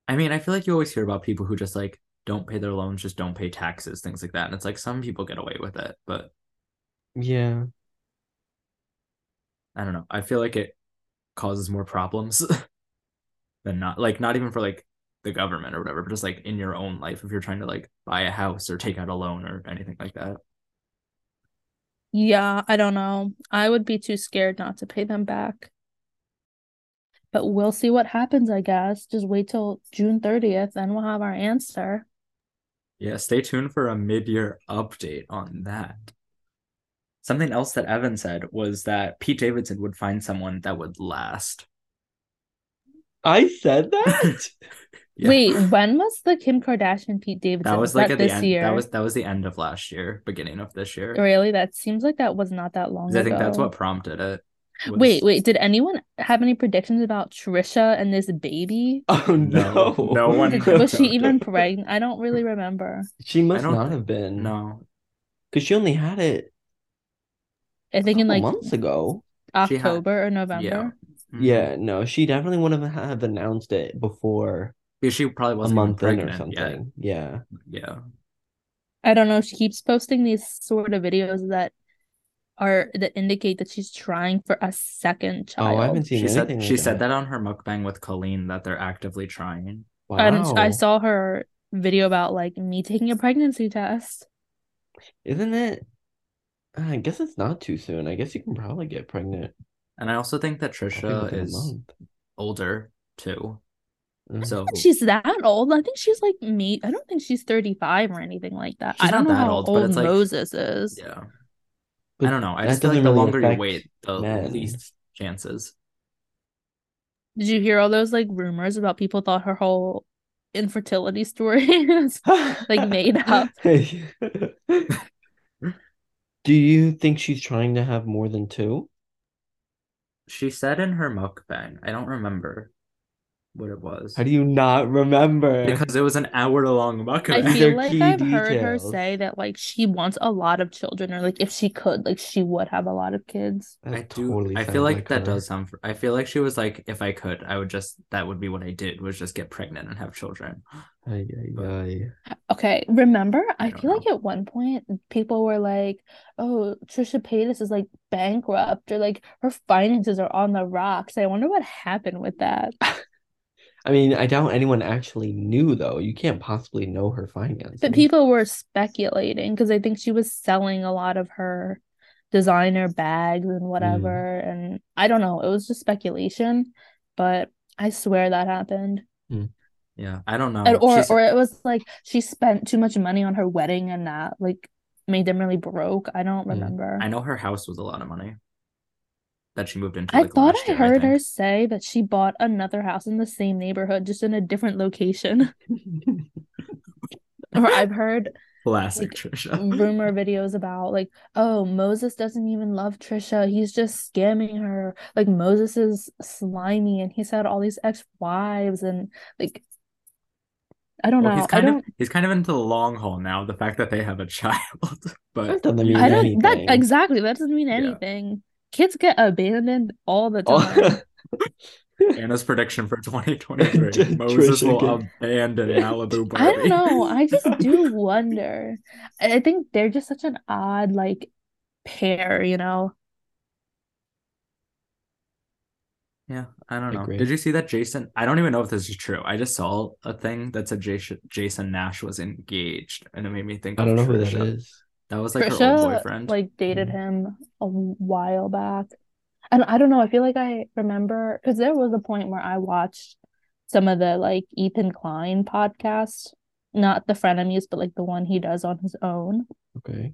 I mean, I feel like you always hear about people who just like don't pay their loans, just don't pay taxes, things like that. And it's like some people get away with it, but Yeah. I don't know. I feel like it causes more problems than not like not even for like the government or whatever, but just like in your own life if you're trying to like buy a house or take out a loan or anything like that. Yeah, I don't know. I would be too scared not to pay them back. But we'll see what happens, I guess. Just wait till June 30th, then we'll have our answer. Yeah, stay tuned for a mid-year update on that. Something else that Evan said was that Pete Davidson would find someone that would last. I said that? Yeah. Wait, when was the Kim Kardashian Pete Davidson? That was Was like that at the this end. year? That was that was the end of last year, beginning of this year. Really? That seems like that was not that long 'Cause I think that's what prompted it. was- Wait, wait, did anyone have any predictions about Trisha and this baby? Oh No, no. no one Did- was she even pregnant? I don't really remember. She must don't not have been. No, Because she only had it I think in like months ago. She had- October or November. yeah, Mhm. Yeah, no, she definitely wouldn't have announced it before Because she probably wasn't even month in or pregnant yet. something. Yeah. Yeah, I don't know. She keeps posting these sort of videos that are that indicate that she's trying for a second child. Oh, I haven't child. seen she said anything she like said that on her mukbang with Colleen that they're actively trying. I don't, I saw her video about like me taking a pregnancy test. Isn't it? Uh, I guess it's not too soon. I guess you can probably get pregnant And I also think that Trisha is older too. Mm. So She's that old. I think she's like me. I don't think she's 35 or anything like that. She's I don't not know that how old, old, but it's like- Moses is. yeah, But I don't know. I that just feel like the really longer you wait, the men. least chances. Did you hear all those like rumors about people thought her whole infertility story was like made up? Do you think she's trying to have more than two? she said in her mukbang. I don't remember what it was. How do you not remember? Because it was an hour long I feel like key I've heard her say that like she wants a lot of children, or like if she could, like she would have a lot of kids. That I do. totally I feel like, that her. does sound. I feel like she was like, if I could, I would just. That would be what I did. Was just get pregnant and have children. Ay, ay, But- ay. Uh, okay, remember? I, I don't feel like at one point people were like, "Oh, Trisha Paytas is like bankrupt, or like her finances are on the rocks." I wonder what happened with that. I mean, I doubt anyone actually knew though. You can't possibly know her finances. But people were speculating because I think she was selling a lot of her designer bags and whatever, and I don't know. It was just speculation, but I swear that happened. Yeah, I don't know. And, or She's- or it was like she spent too much money on her wedding and that like made them really broke. I don't Mm. remember. I know her house was a lot of money that she moved into. I thought last I year, heard her say that she bought another house in the same neighborhood, just in a different location. Or I've heard Classic like, Trisha. rumor videos about like, oh, Moses doesn't even love Trisha. He's just scamming her. Like Moses is slimy and he's had all these ex-wives and like I don't Well, know. he's I kind don't of he's kind of into the long haul now. The fact that they have a child, but That doesn't mean I don't that exactly that doesn't mean Yeah. anything. Kids get abandoned all the Oh, time. Anna's prediction for 2023: Moses will get- abandon Malibu I don't know. I just do wonder. I I think they're just such an odd like pair, you know. Yeah, I don't know. Agree. Did you see that Jason? I don't even know if this is true. I just saw a thing that said Jason Jason Nash was engaged, and it made me think I of don't know who that Trisha. is. That was like her old boyfriend. like dated Mhm. him a while back. And I don't know, I feel like I remember because there was a point where I watched some of the like Ethan Klein podcast, not the frenemies, but like the one he does on his own. Okay.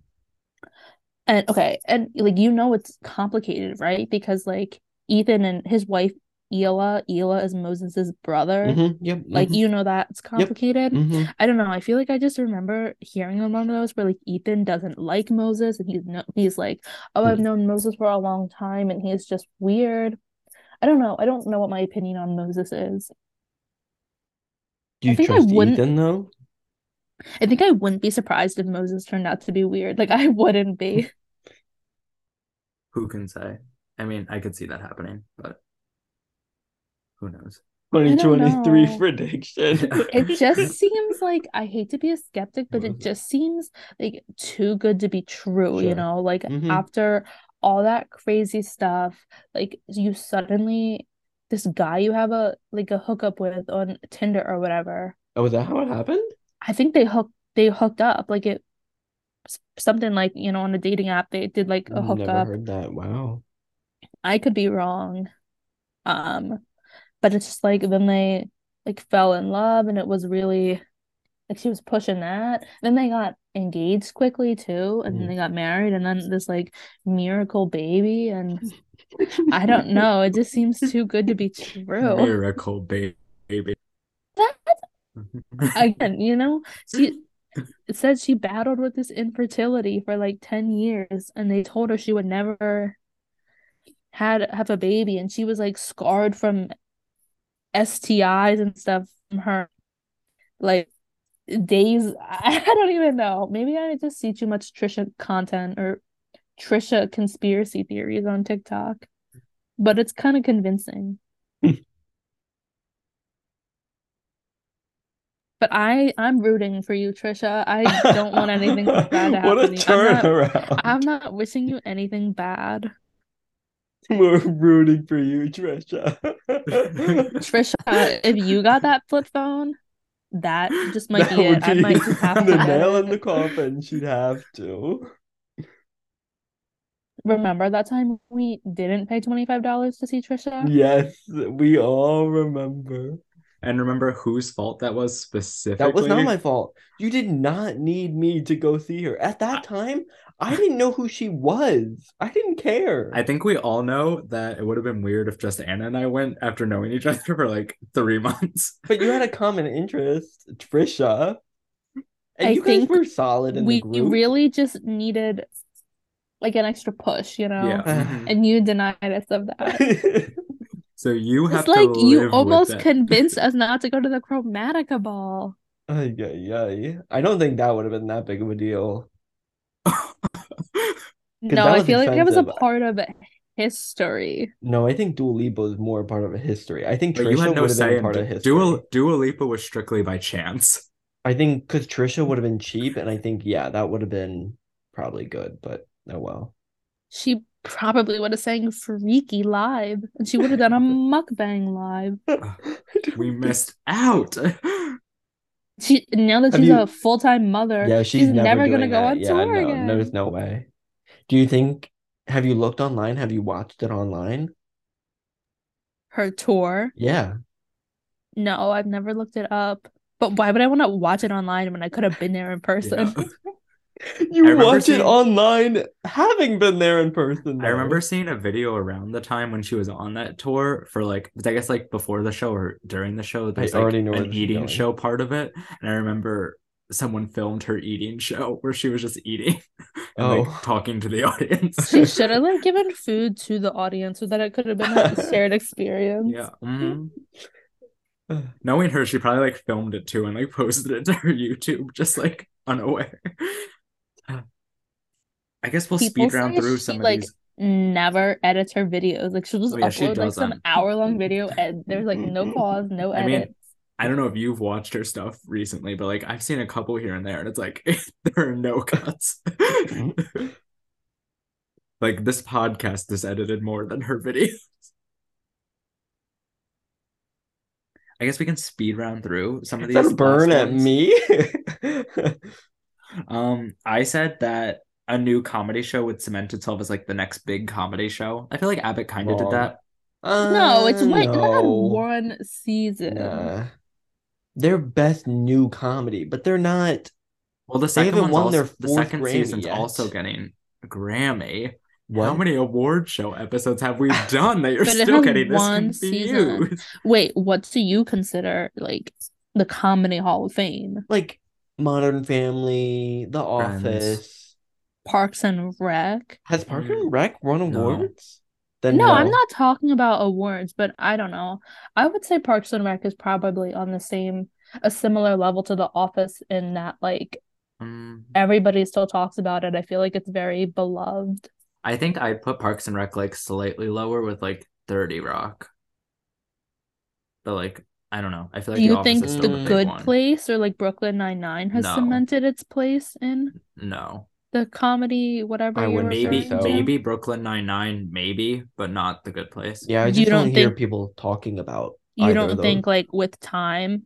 And okay, and like you know it's complicated, right? Because like Ethan and his wife Hila, Hila is Moses's brother. Mhm, Yep. Like mhm, you know that's complicated. mhm. I don't know. I feel like I just remember hearing on one of those where like Ethan doesn't like Moses and he's no he's like, Oh, I've Hmm. known Moses for a long time and he's just weird. I don't know. I don't know what my opinion on Moses is. Do you think I trust wouldn't- Ethan though? I think I wouldn't be surprised if Moses turned out to be weird. Like I wouldn't be. Who can say? I mean, I could see that happening, but who knows? 2023 know. prediction. It just seems like I hate to be a skeptic, but it Mhm. just seems like too good to be true, you know? Like Mhm. after all that crazy stuff, like you suddenly this guy you have a like a hookup with on Tinder or whatever. Oh, is that how it happened? I think they hooked they hooked up like it something like, you know, on a dating app they did like a Never hookup. heard that. Wow. I could be wrong. Um, but it's just like then they like fell in love and it was really like she was pushing that. Then they got engaged quickly too, and then Mhm. they got married, and then this like miracle baby, and I don't know, it just seems too good to be true. Miracle ba- baby. That again, you know, she it said she battled with this infertility for like 10 years, and they told her she would never had have a baby, and she was like scarred from STIs and stuff from her like days. I don't even know. Maybe I just see too much Trisha content or Trisha conspiracy theories on TikTok, but it's kind of convincing. But I I'm rooting for you, Trisha. I don't want anything bad to happen What a you. I'm not. I'm not wishing you anything bad. We're rooting for you, Trisha. Trisha, if you got that flip phone, that just might That be would it. I might just have to the get nail in the coffin. She'd have to. Remember that time we didn't pay $25 to see Trisha? Yes, we all remember. And remember whose fault that was specifically? That was not my fault. You did not need me to go see her. At that time, I didn't know who she was. I didn't care. I think we all know that it would have been weird if just Anna and I went after knowing each other for like three months. But you had a common interest, Trisha. And I you guys think were solid in we the group. really just needed like an extra push, you know? Yeah. mhm. And you denied us of that. So you have It's like to you live with almost convinced us not to go to the Chromatica ball. Ay, ay, ay. I don't think that would have been that big of a deal. No, I was feel like it was a part of history. No, I think Dua Lipa is more a part of a history. I think But you Trisha had no would have say been in part of Du- history. Dua Dua Lipa was strictly by chance. I think because Trisha would have been cheap, and I think yeah, that would have been probably good. But oh well. She probably would have sang Freaky live, and she would have done a mukbang live. We missed out. She now that Have she's you- a full time mother, Yeah, she's, never, gonna doing go that. on yeah, tour no, again. there's no way. Do you think? Have you looked online? Have you watched it online? Her tour. Yeah. No, I've never looked it up. But why would I want to watch it online when I could have been there in person? Yeah. You remember watch seeing- it online, having been there in person. I remember seeing a video around the time when she was on that tour for like I guess like before the show or during the show. There's like already know an eating going. show part of it, and I remember someone filmed her eating show where she was just eating and Oh. like talking to the audience. She should have like given food to the audience so that it could have been like a shared experience. Yeah. mhm. Knowing her, she probably like filmed it too and like posted it to her YouTube, just like unaware. I guess we'll People speed round through she, some of like, these. Never edits her videos. Like she'll just Oh, yeah, she upload like some doesn't. hour long video and there's like no pause, no I mean, edit. I don't know if you've watched her stuff recently, but like I've seen a couple here and there, and it's like there are no cuts. like this podcast is edited more than her videos. I guess we can speed round through some of these. burn last at me? Um, I said that a new comedy show would cement itself as like the next big comedy show. I feel like Abbott kind of did Wrong. that. no, it's Uh, wait, no. one season. Nah. They're best new comedy, but they're not. Well, the second haven't one's won also, their the second Grammy season's yet. also getting a Grammy. What? How many award show episodes have we done that you're still getting this one season. Wait, what do you consider like the comedy hall of fame? Like Modern Family, The Friends. Office. Parks and Rec? Has Park Mm, and Rec won no. awards? Then No, I'm not talking about awards, but I don't know. I would say Parks and Rec is probably on the same, a similar level to The Office in that like Um, everybody still talks about it. I feel like it's very beloved. I think I'd put Parks and Rec like slightly lower with like 30 Rock. But like, I don't know. I feel like Do you Office think is The the Good one. Place or like Brooklyn Nine-Nine has No. cemented its place in No. The comedy, whatever I wouldn't Maybe so. maybe Brooklyn Nine-Nine, maybe, but not The Good Place. Yeah, I You don't, don't hear think- people talking about You don't think like with time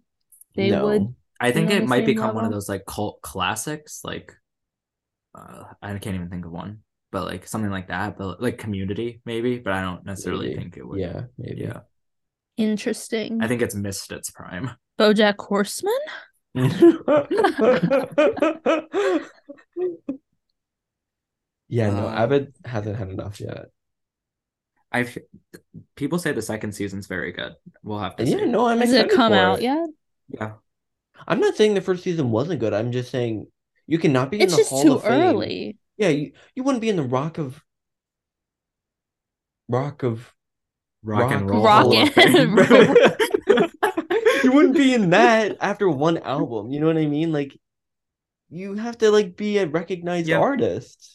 they No. would I think it might same become one of those like cult classics, like uh, I can't even think of one, but like something like that, but like Community maybe, but I don't necessarily Maybe. think it would. Yeah, maybe. yeah. interesting. I think it's missed its prime. BoJack Horseman? Yeah, no, Uh, Abbott hasn't had enough yet. I've people say the second season's very good. We'll have to And see. yeah, no, I'm Has it come out it. yet? Yeah. I'm not saying the first season wasn't good. I'm just saying you cannot be in the just Hall too of Fame. early. Yeah, you, you wouldn't be in the Rock of Rock of Rock, and roll. Rock and you wouldn't be in that after one album. You know what I mean? Like you have to like be a recognized Yep. artist.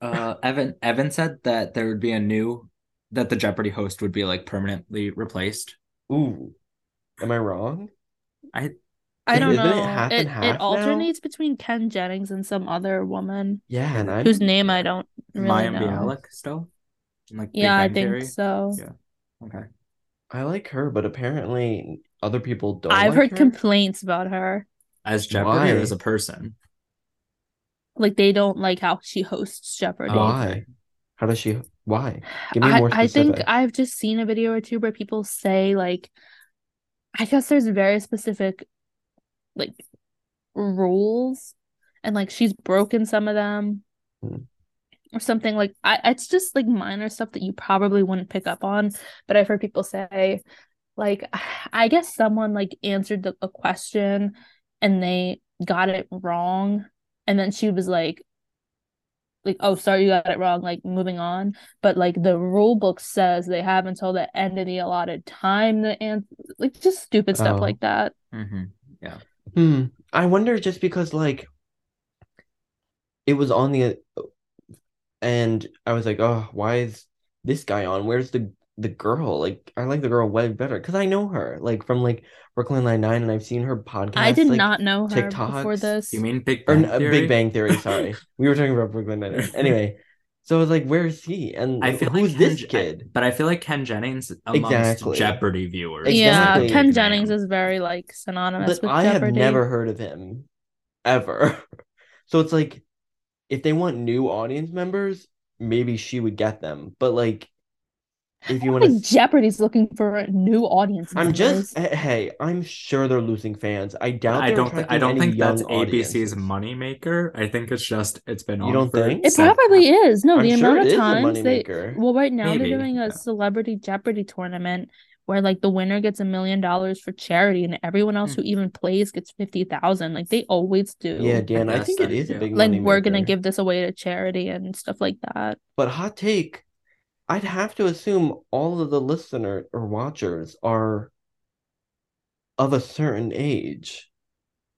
Uh, Evan Evan said that there would be a new that the Jeopardy host would be like permanently replaced. Ooh. Am I wrong? I Isn't don't it know. half It half it alternates between Ken Jennings and some other woman Yeah, and I'm whose name I don't really Mayim know. Bialik still? Like Yeah, I think Theory? so. Yeah. Okay. I like her, but apparently other people don't I've like heard her. complaints about her. As Jeopardy or Why? as a person? Like they don't like how she hosts Jeopardy. Why? How does she why? Give me I, more I think. I've just seen a video or two where people say like I guess there's very specific like rules and like she's broken some of them Hmm. or something like I it's just like minor stuff that you probably wouldn't pick up on but I've heard people say like I guess someone like answered the, a question and they got it wrong and then she was like like oh sorry you got it wrong like moving on but like the rule book says they have until the end of the allotted time to answer like just stupid stuff Oh. like that hmm Yeah. Hmm. I wonder just because like it was on the and I was like, oh, why is this guy on? Where's the the girl? Like I like the girl way better because I know her like from like Brooklyn Nine Nine and I've seen her podcast. i did like, not know her before this You mean Big or Bang n- uh, Theory? Big Bang Theory. Sorry, we were talking about Brooklyn Nine Nine. Anyway, so I was like, where is he? And I feel who's like this Ken, kid? but I feel like Ken Jennings amongst Exactly. Jeopardy viewers. yeah ken jennings is very like synonymous But with I have never heard of him ever. So it's like if they want new audience members, maybe she would get them. But like if you I want think to jeopardy's looking for a new audience I'm members. just eh, hey, I'm sure they're losing fans. I doubt I they're don't. Th- I don't any think that's young ABC's audiences. moneymaker. I think it's just it's been You on don't for think? it seven- probably is no I'm the sure amount it of is a times they moneymaker. well right now Maybe, they're doing a yeah. celebrity jeopardy tournament where like the winner gets a million dollars for charity and everyone else Hmm. who even plays gets 50,000 like they always do Yeah, Dan, I guess think it is then, a big like we're gonna give this away to charity and stuff like that But hot take, I'd have to assume all of the listeners or watchers are of a certain age.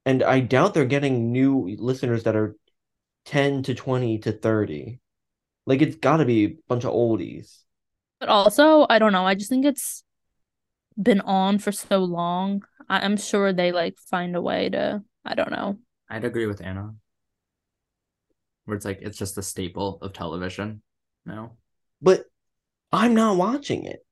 And I doubt they're getting new listeners that are 10 to 20 to 30. Like it's got to be a bunch of oldies. but also I don't know I just think it's been on for so long I- I'm sure they like find a way to I don't know I'd agree with Anna. Where it's like it's just a staple of television. No. But I'm not watching it.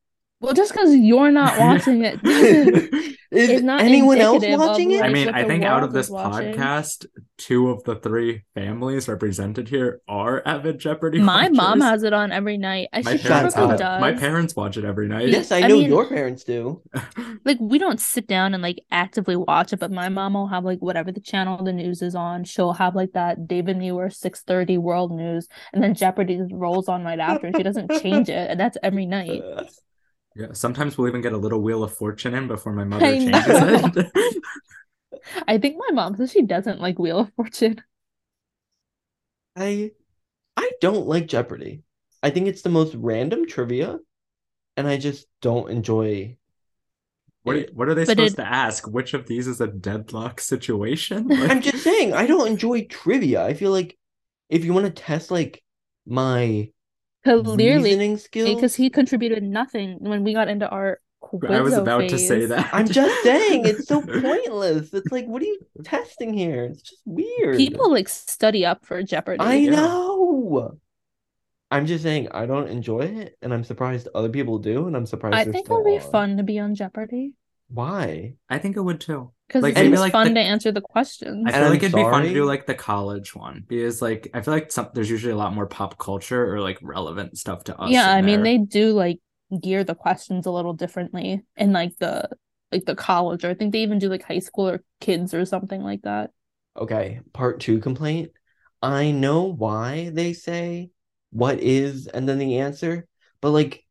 Well just because you're not watching it It's not anyone else watching it? I mean, I think out of this podcast, two of the three families represented here are avid Jeopardy. My mom has it on every night. I My parents, Shut probably up. does. my parents watch it every night. Yes, I I know mean- your parents do. like we don't sit down and like actively watch it, but my mom will have like whatever the channel the news is on. She'll have like that David Muir six thirty World News, and then Jeopardy rolls on right after. She doesn't change it, and that's every night. Yeah, sometimes we'll even get a little Wheel of Fortune in before my mother I changes know. it. I think my mom says she doesn't like Wheel of Fortune. I I don't like Jeopardy. I think it's the most random trivia, and I just don't enjoy what, it. what are they But supposed it- to ask? Which of these is a deadlock situation? I'm just saying I don't enjoy trivia. I feel like if you want to test like my Clearly, reasoning skills, because he contributed nothing when we got into our. I was Quizzo about to say that. I'm just saying it's so pointless. It's like, what are you testing here? It's just weird. People like study up for Jeopardy. I Yeah. know. I'm just saying I don't enjoy it, and I'm surprised other people do, and I'm surprised I think it'll be on. fun to be on Jeopardy Why? I think it would too. because Like, it's maybe, just like, fun the- to answer the questions. I And feel I'm like it'd be fun to do like the college one because like I feel like some there's usually a lot more pop culture or like relevant stuff to us. yeah, I mean there. they do like gear the questions a little differently in like the like the college or I think they even do like high school or kids or something like that. Okay, part two complaint. I know why they say what is and then the answer, but like,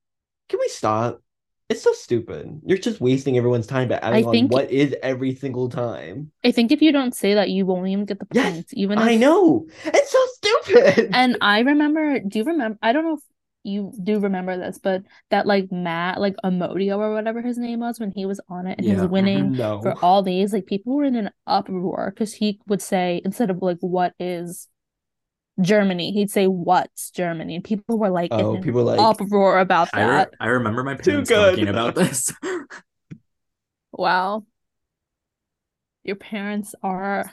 can we stop? It's so stupid. You're just wasting everyone's time by adding on think- what is every single time. I think if you don't say that, you won't even get the Yes, points. Even I know. It's so stupid. And I remember, do you remember? I don't know if you do remember this, but that like Matt, like Amodio or whatever his name was when he was on it and he was winning no. for all these, like people were in an uproar because he would say instead of like what is Germany, he'd say what's Germany, and people were like Oh, people were like uproar about I, re- that. I remember my parents talking about this. Wow, your parents are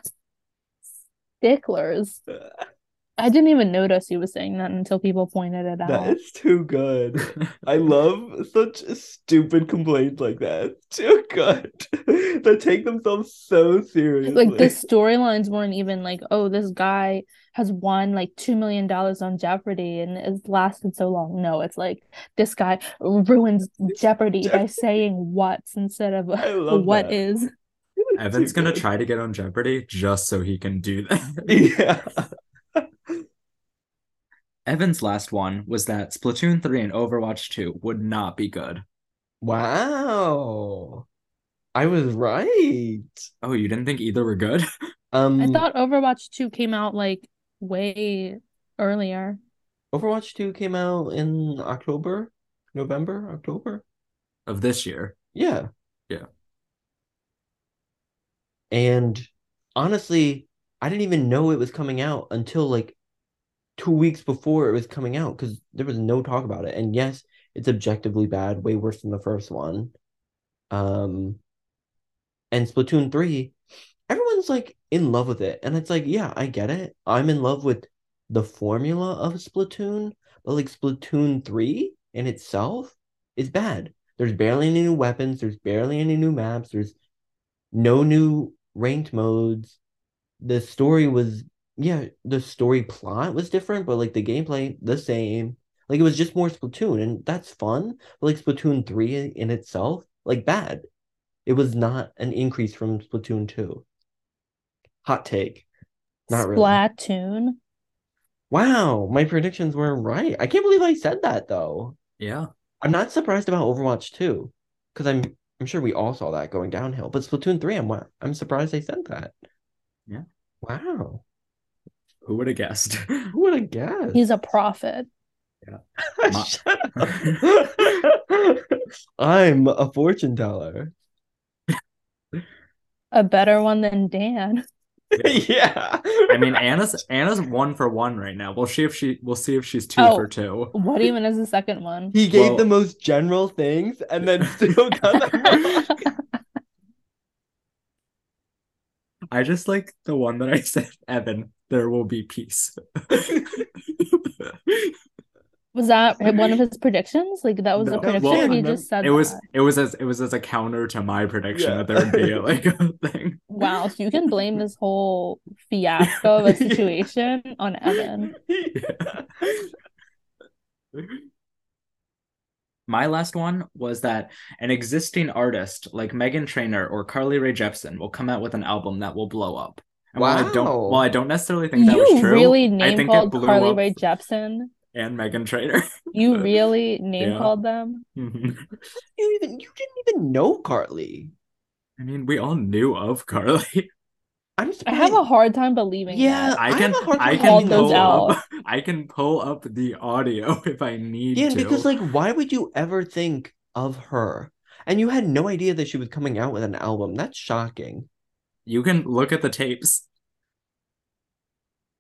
sticklers. I didn't even notice he was saying that until people pointed it out. That is too good. I love such stupid complaints like that. Too good. they take themselves so seriously. like the storylines weren't even like oh this guy has won like two million dollars on jeopardy and it's lasted so long no it's like this guy ruins jeopardy by saying what's instead of I love what that. is Evan's gonna try to get on Jeopardy just so he can do that. Yeah. Evan's last one was that Splatoon 3 and Overwatch 2 would not be good. Wow. I was right. Oh, you didn't think either were good? Um i thought overwatch 2 came out like way earlier. Overwatch 2 came out in October, November, October. Of this year. Yeah. Yeah. And honestly, I didn't even know it was coming out until like two weeks before it was coming out because there was no talk about it. And yes, it's objectively bad, way worse than the first one. Um, and Splatoon 3, everyone's like in love with it. And it's like, yeah, I get it. I'm in love with the formula of Splatoon, but like Splatoon 3 in itself is bad. There's barely any new weapons, there's barely any new maps, there's no new ranked modes. The story was yeah, the story plot was different, but like the gameplay the same. Like it was just more Splatoon, and that's fun. But like Splatoon 3 in itself, like bad. It was not an increase from Splatoon 2. Hot take. Not really. Splatoon. Wow, my predictions were right. I can't believe I said that though. Yeah. I'm not surprised about Overwatch 2 because I'm I'm sure we all saw that going downhill. But Splatoon 3, I'm wa- I'm surprised they said that. Yeah. Wow. Who would have guessed? Who would have guessed? He's a prophet. Yeah. Shut. I'm a fortune teller. A better one than Dan. yeah. I mean, Anna's Anna's one for one right now. We'll see if she we'll see if she's two Oh. for two. What even is the second one? he gave Well- the most general things and then still got them. I just like the one that I said, Evan. There will be peace. Was that one of his predictions? Like that was No. a prediction, Well, or he remember- just said it was that? it was as it was as a counter to my prediction Yeah. that there would be like a thing. Wow, so you can blame this whole fiasco of a situation on Evan. My last one was that an existing artist like Meghan Trainor or Carly Rae Jepsen will come out with an album that will blow up. And while I don't, Wow. while I don't necessarily think that was You true, really I name think it called blew Carly up Rae Jepsen. and Meghan Trainor. You really name Yeah. called them. You even you didn't even know Carly. I mean, we all knew of Carly. I'm I have a hard time believing Yeah, that. I I can have a hard I can Called those pull out. up I can pull up the audio if I need to. Yeah, to. because like why would you ever think of her? And you had no idea that she was coming out with an album. That's shocking. You can look at the tapes.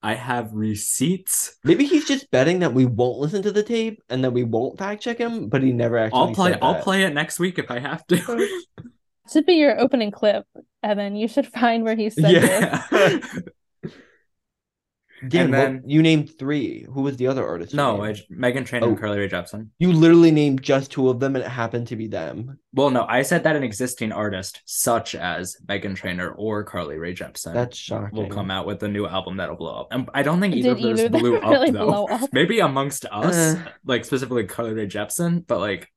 I have receipts. Maybe he's just betting that we won't listen to the tape and that we won't fact check him, but he never actually I'll play said I'll that. play it next week if I have to. Should be your opening clip, Evan. You should find where he said this. yeah. Dan, And what- then- you named three. Who was the other artist? no, I, named? Meghan Trainor and Oh. Carly Rae Jepsen. You literally named just two of them and it happened to be them. Well, no, I said that an existing artist such as Meghan Trainor or Carly Rae Jepsen That's shocking. will come out with a new album that'll blow up. And I don't think Did either of those either of them blew up really though. blow up? Maybe amongst us, Uh. like specifically Carly Rae Jepsen, but like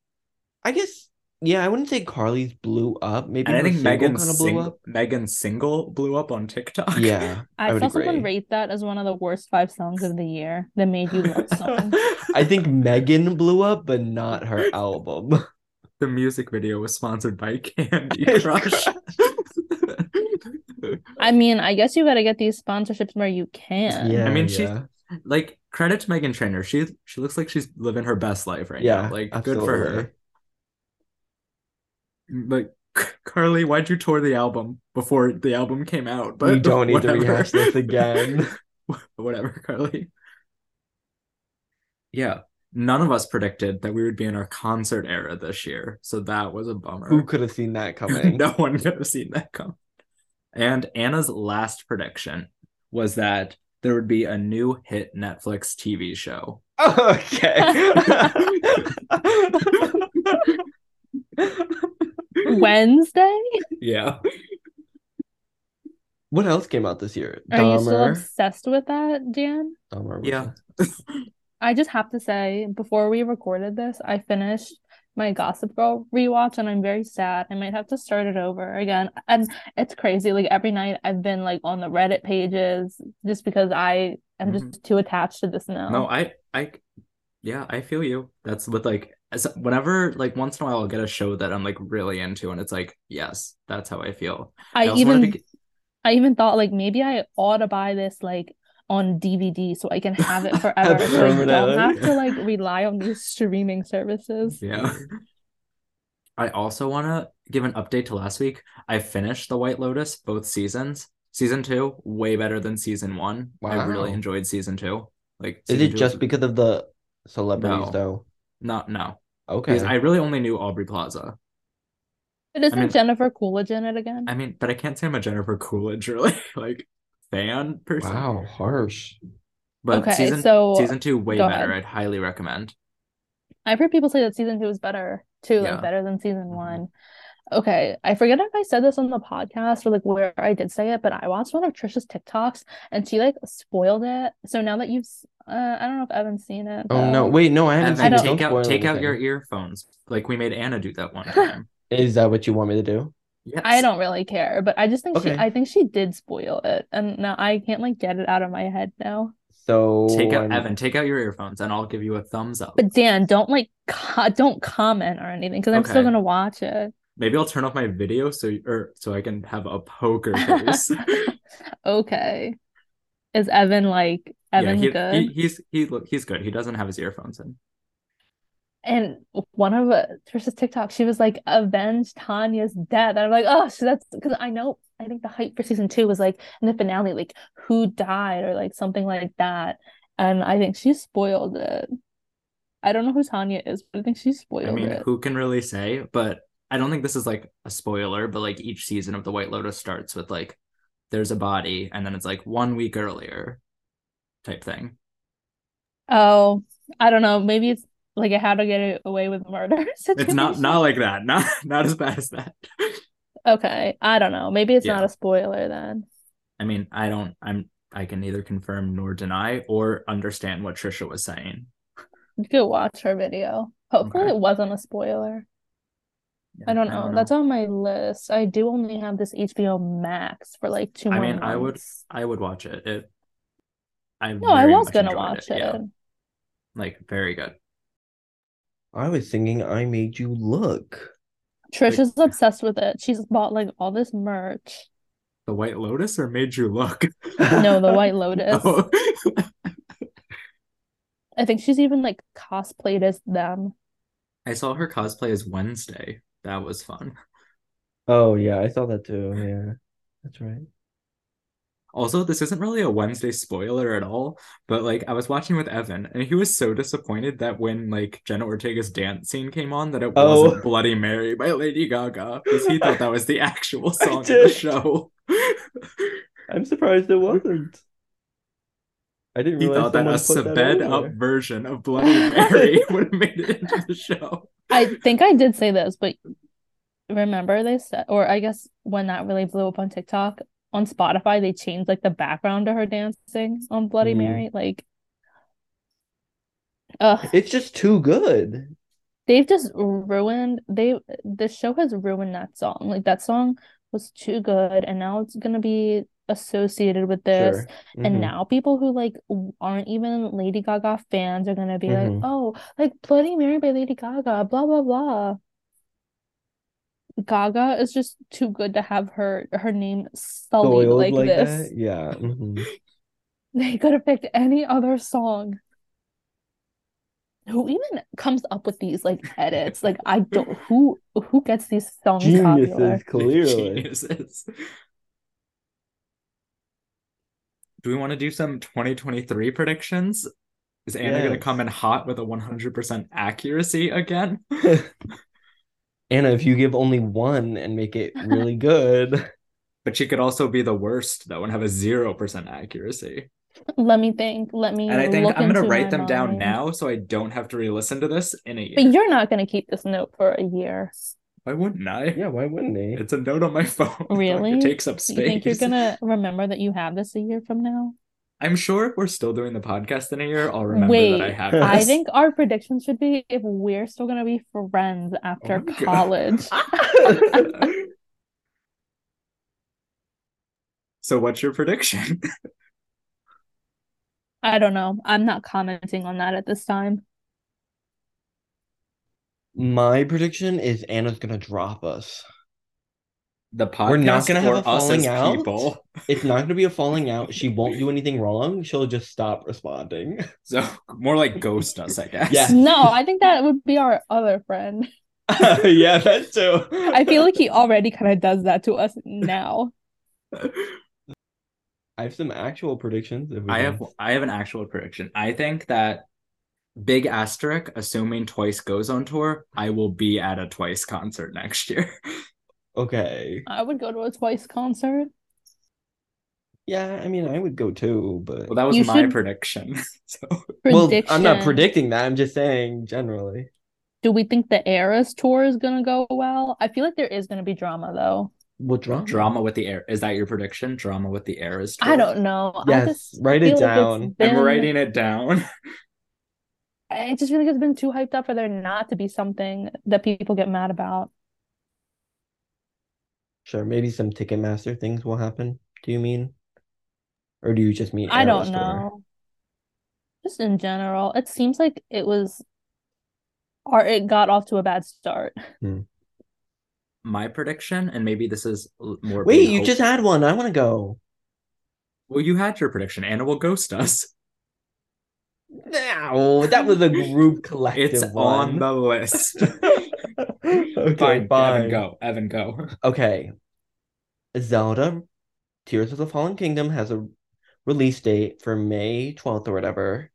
I guess, yeah, I wouldn't say Carly's blew up. Maybe and I think single Meghan's kind of blew sing- up. Meghan's single blew up on TikTok. Yeah, I, I, would saw agree. someone rate that as one of the worst five songs of the year that made you love someone. I think Meghan blew up, but not her album. the music video was sponsored by Candy Crush. I mean, I guess you gotta get these sponsorships where you can. yeah, I mean, she- like credit to Meghan Trainor. She she looks like she's living her best life right yeah, now. Like good for her. Absolutely. But Carly, why'd you tour the album before the album came out? But we don't need whatever. to rehash this again. whatever, Carly. Yeah, none of us predicted that we would be in our concert era this year, so that was a bummer. Who could have seen that coming? no one could have seen that come. And Anna's last prediction was that there would be a new hit Netflix TV show. Okay. Wednesday? Yeah. what else came out this year? Are you still obsessed with that, Dan? Dahmer Yeah. I just have to say, before we recorded this, I finished my Gossip Girl rewatch and I'm very sad. I might have to start it over again. And it's crazy. Like every night I've been like on the Reddit pages just because I am Mhm. just too attached to this now. No, I, I, yeah, I feel you. That's with like, as whenever, like, once in a while, I'll get a show that I'm like really into, and it's like, yes, that's how I feel. I also wanted even to I even thought like maybe I ought to buy this like on DVD so I can have it forever. Have so I don't have to like rely on these streaming services. Yeah. I also want to give an update to last week. I finished The White Lotus, both seasons. Season two, way better than season one. Wow. I really enjoyed season two. Like, Is it two just was- because of the celebrities No. though? Not no. Okay. Because I really only knew Aubrey Plaza. But isn't mean- Jennifer Coolidge in it again? I mean, but I can't say I'm a Jennifer Coolidge really like fan person. Wow, harsh. But Okay, season so- season two way better. ahead. I'd highly recommend. I've heard people say that season two is better too, Yeah. like better than season Mhm. one. Okay, I forget if I said this on the podcast or like where I did say it, but I watched one of Trisha's TikToks and she like spoiled it. So now that you've, s- uh, I don't know if Evan's seen it. Oh no, wait, no, I haven't Evan, seen take out spoil take out your earphones. Like we made Anna do that one time. Is that what you want me to do? yes. I don't really care, but I just think she, I think she did spoil it, and now I can't like get it out of my head now. So Take out I'm- Evan, take out your earphones and I'll give you a thumbs up. But Dan, don't like, co- don't comment or anything because I'm still gonna watch it. Maybe I'll turn off my video so or so I can have a poker face. Okay, is Evan like Evan yeah, he, he he's he look he's good. He doesn't have his earphones in. And one of uh, Trisha's TikTok, she was like, "Avenge Tanya's death." And I'm like, "Oh, so that's because I know." I think the hype for season two was like in the finale, like who died or like something like that. And I think she spoiled it. I don't know who Tanya is, but I think she spoiled I mean, it. who can really say? But I don't think this is like a spoiler, but like each season of the White Lotus starts with like there's a body and then it's like one week earlier type thing. Oh, I don't know. Maybe it's like a How to Get Away with Murder It's not not like that. Not not as bad as that. Okay, I don't know. Maybe it's not a spoiler then. I mean, I don't I'm I can neither confirm nor deny or understand what Trisha was saying. You could watch her video. Hopefully, Okay. it wasn't a spoiler. Yeah, I don't know. That's on my list. I do only have this HBO Max for like two I mean, I would. I would watch it. It I No, I was gonna watch it. Yeah, like very good. I was thinking I made you look. Trisha's obsessed with it. She's bought like all this merch. The White Lotus or made you look? No, the White Lotus. Oh. I think she's even like cosplayed as them. I saw her cosplay as Wednesday. That was fun. Oh yeah, I saw that too. Yeah, that's right. Also, this isn't really a Wednesday spoiler at all, but like I was watching with Evan and he was so disappointed that when like Jenna Ortega's dance scene came on that it Oh. wasn't Bloody Mary by Lady Gaga because he thought that was the actual song of the show. I'm surprised it wasn't. I didn't he thought that a someone put that sped up version of Bloody Mary would have made it into the show. I think I did say this, but remember they said, or I guess when that really blew up on TikTok, on Spotify, they changed like the background to her dancing on Bloody Mhm. Mary. Like, ugh, It's just too good. they've just ruined they the show has ruined that song. Like that song was too good, and now it's gonna be associated with this. Sure. And Mhm. now people who like aren't even Lady Gaga fans are gonna be like, Mhm. oh, like Bloody Mary by Lady Gaga, blah blah blah. Gaga is just too good to have her her name sullied Soiled like like this. that? Yeah. mhm. They could have picked any other song. Who even comes up with these like edits? Like I don't who who gets these songs popular? Geniuses, clearly. Geniuses. Do we want to do some 2023 predictions? Is Anna going to come in hot with a 100% accuracy again? Anna, if you give only one and make it really good. But she could also be the worst though and have a 0% accuracy. Let me think. Let me And I think look I'm going to write my them down now so I don't have to re-listen to this in a year. But you're not gonna keep this note for a year. Why wouldn't I? Yeah, why wouldn't he? It's a note on my phone. Like, Really? it takes up space. You think you're gonna remember that you have this a year from now? I'm sure if we're still doing the podcast in a year, I'll remember Wait, that I have I think our prediction should be if we're still gonna be friends after Oh college. so what's your prediction? I don't know. I'm not commenting on that at this time. My prediction is Anna's gonna drop us. The podcast We're not gonna have a falling out. people. It's not going to be a falling out. She won't do anything wrong. She'll just stop responding. So more like ghost us, I guess. Yeah. No, I think that would be our other friend. yeah, that's too. I feel like he already kind of does that to us now. I have some actual predictions. If we I have want. I have an actual prediction. I think that big asterisk, assuming Twice goes on tour, I will be at a Twice concert next year. Okay. I would go to a Twice concert. Yeah, I mean, I would go too, but Well, that was You my should- prediction. So well, Prediction. I'm not predicting that. I'm just saying generally. Do we think the Eras tour is gonna go well? I feel like there is gonna be drama though. What drama? drama with the air is that your prediction? Drama with the air is I don't know. I Yes, just write it feel like it's down. I'm been- writing it down. I just feel like it's been too hyped up for there not to be something that people get mad about. Sure, maybe some Ticketmaster things will happen. Do you mean? Or do you just mean I don't Eras know. Just in general, it seems like it was or it got off to a bad start. Hmm. My prediction, and maybe this is more. Wait, you hope- just had one. I want to go. Well, you had your prediction. Anna will ghost us. No, that was a group collective It's one. on the list. okay, fine, fine. Evan, go. Evan, go. Okay. Zelda Tears of the Fallen Kingdom has a release date for May 12th or whatever.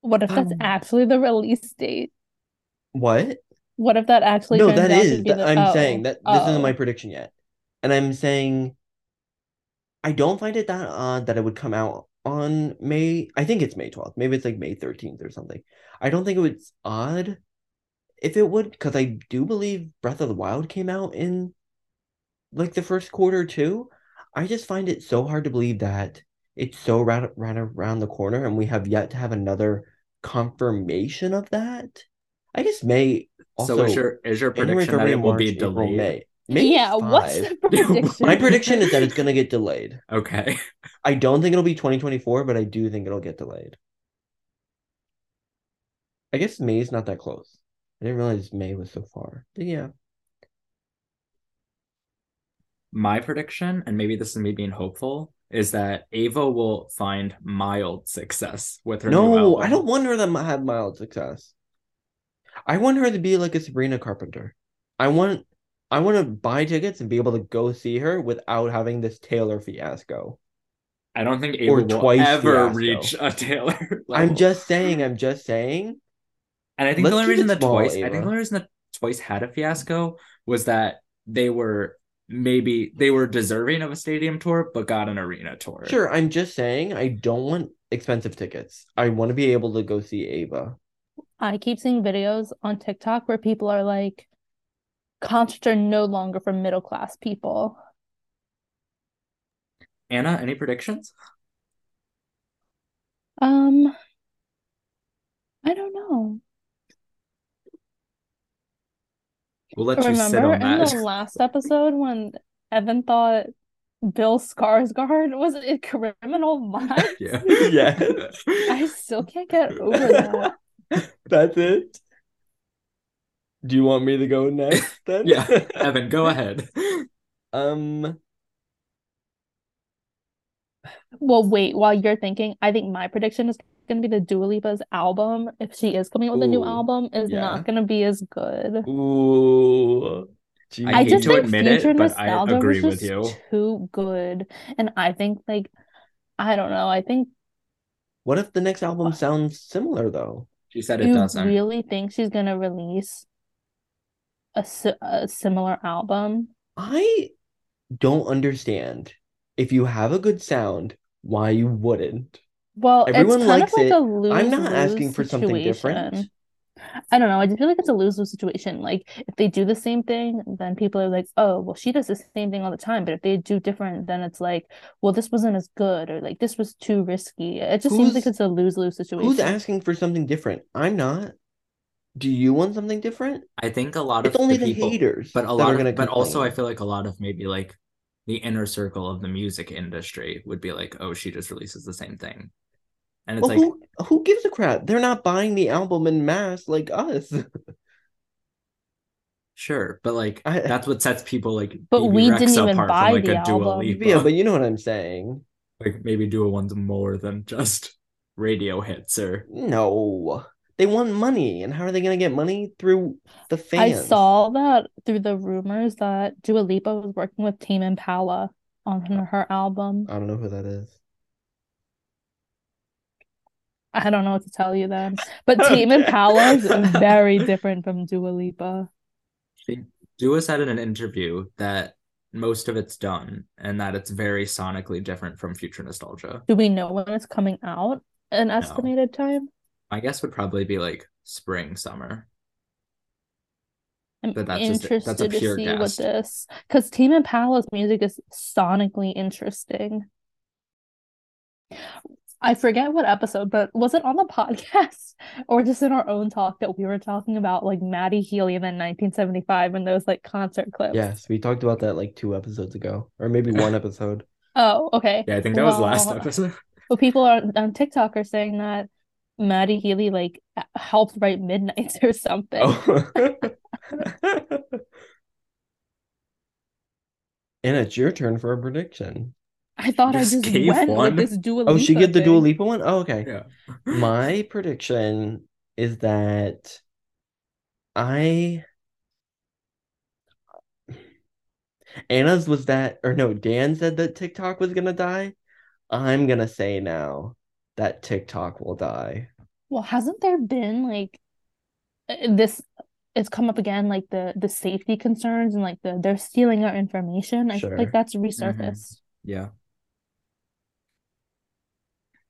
What if that's Um, actually the release date? What? What if that actually No, turns that out to be that- the- I'm oh, saying that this isn't my oh. prediction yet. And I'm saying I don't find it that odd that it would come out on May. I think it's May 12th. Maybe it's like May 13th or something. I don't think it was odd if it would, because I do believe Breath of the Wild came out in like the first quarter too. I just find it so hard to believe that it's so right, right around the corner and we have yet to have another confirmation of that. I guess May also so is your is your January, prediction that February, it will March, be April, delayed? May. Maybe yeah, what's the prediction? My prediction is that it's gonna get delayed. Okay. I don't think it'll be 2024, but I do think it'll get delayed. I guess May's not that close. I didn't realize May was so far. But yeah. My prediction, and maybe this is me being hopeful, is that Ava will find mild success with her new No. I don't want her to have mild success. I want her to be like a Sabrina Carpenter. I want I want to buy tickets and be able to go see her without having this Taylor fiasco. I don't think Ava Or will twice ever fiasco. reach a Taylor. I'm just saying, I'm just saying. And I think Let's the only reason that small, twice, I think the only reason that twice had a fiasco was that they were maybe they were deserving of a stadium tour, but got an arena tour. Sure, I'm just saying I don't want expensive tickets. I want to be able to go see Ava. I keep seeing videos on TikTok where people are like, concerts are no longer for middle class people. Anna, any predictions? Um, I don't know. We'll let you sit Remember on in the last episode when Evan thought Bill Skarsgård was a criminal mind? yeah. Yeah. I still can't get over that. That's it. Do you want me to go next then? Yeah, Evan, go ahead. Um Well, wait, while you're thinking, I think my prediction is gonna be the Dua Lipa's album, if she is coming out with a new album, is yeah. not gonna be as good. ooh. I I hate just to think admit it, Future but I Nostalgia was agree with just you. too good. And I think like I don't know, I think What if the next album uh, sounds similar though? She said it you doesn't. really think she's gonna release a, a similar album? I don't understand. If you have a good sound, why you wouldn't. Well, it's Everyone kind likes of like it. a I'm not lose-lose asking for something different. situation. I don't know. I just feel like it's a lose-lose situation. Like if they do the same thing, then people are like, "Oh, well, she does the same thing all the time." But if they do different, then it's like, "Well, this wasn't as good," or like, "This was too risky." It just seems like it's a lose-lose situation. Who's asking for something different? I'm not. Do you want something different? I think a lot It's of only the the people, haters but a lot are of, gonna but also I feel like a lot of maybe like the inner circle of the music industry would be like, oh, she just releases the same thing, and it's Well, like, who who gives a crap? They're not buying the album in mass like us. Sure, but like I- that's what sets people like But BB we Rex didn't even buy from like the a album. Yeah, but you know what I'm saying. like maybe Dua one's more than just radio hits or No. They want money. And how are they gonna get money? Through the fans? I saw that through the rumors that Dua Lipa was working with Tame Impala on her album. I don't know who that is. I don't know what to tell you then. But Tame Impala is very different from Dua Lipa. Dua said in an interview that most of it's done and that it's very sonically different from Future Nostalgia. Do we know when it's coming out? An estimated time? I guess would probably be like spring, summer. I'm But that's just- that's a interested to see guess. what this because Tame Impala's music is sonically interesting. I forget what episode, but was it on the podcast or just in our own talk that we were talking about like Matty Healy and then 1975 and those like concert clips? Yes, we talked about that like two episodes ago, or maybe one episode. Oh, okay. Yeah, I think that was last episode. But people are on TikTok are saying that Matty Healy like helped write Midnights or something. Oh. and it's your turn for a prediction. I thought I Just just gave went one. with this Dua Oh, she Lipa get the Dua thing. Lipa one? Oh, okay. Yeah. My prediction is that I Anna's was that or no, Dan said that TikTok was gonna die. I'm gonna say now that TikTok will die. Well, hasn't there been like uh, this it's come up again like the the safety concerns and like the they're stealing our information. I feel like that's resurfaced. Yeah.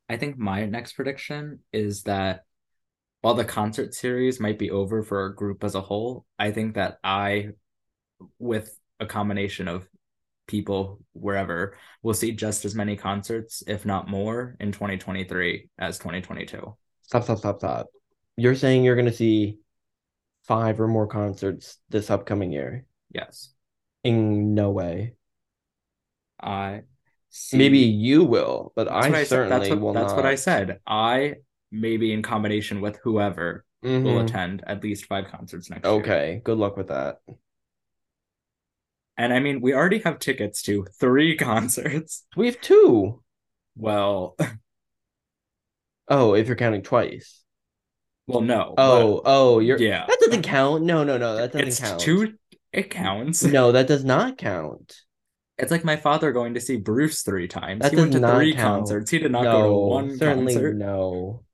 I think my next prediction is that while the concert series might be over for our group as a whole, I think that I, with a combination of people wherever, will see just as many concerts, if not more, in 2023 as 2022. Stop, stop, stop, stop. You're saying you're gonna see five or more concerts this upcoming year? Yes. In no way. I see. Maybe you will, but I I said. That's certainly what, will that's not. what I said. I, maybe in combination with whoever, will Mhm. attend at least five concerts next year. Okay, good luck with that. And I mean, we already have tickets to three concerts. We have two. Well, Oh, if you're counting twice. well, no. Oh, oh, you're yeah. that doesn't count. No, no, no, that doesn't it's count. two. It counts. No, that does not count. It's like my father going to see Bruce three times. That he went to three count. concerts. He did not no, go to one certainly concert. no.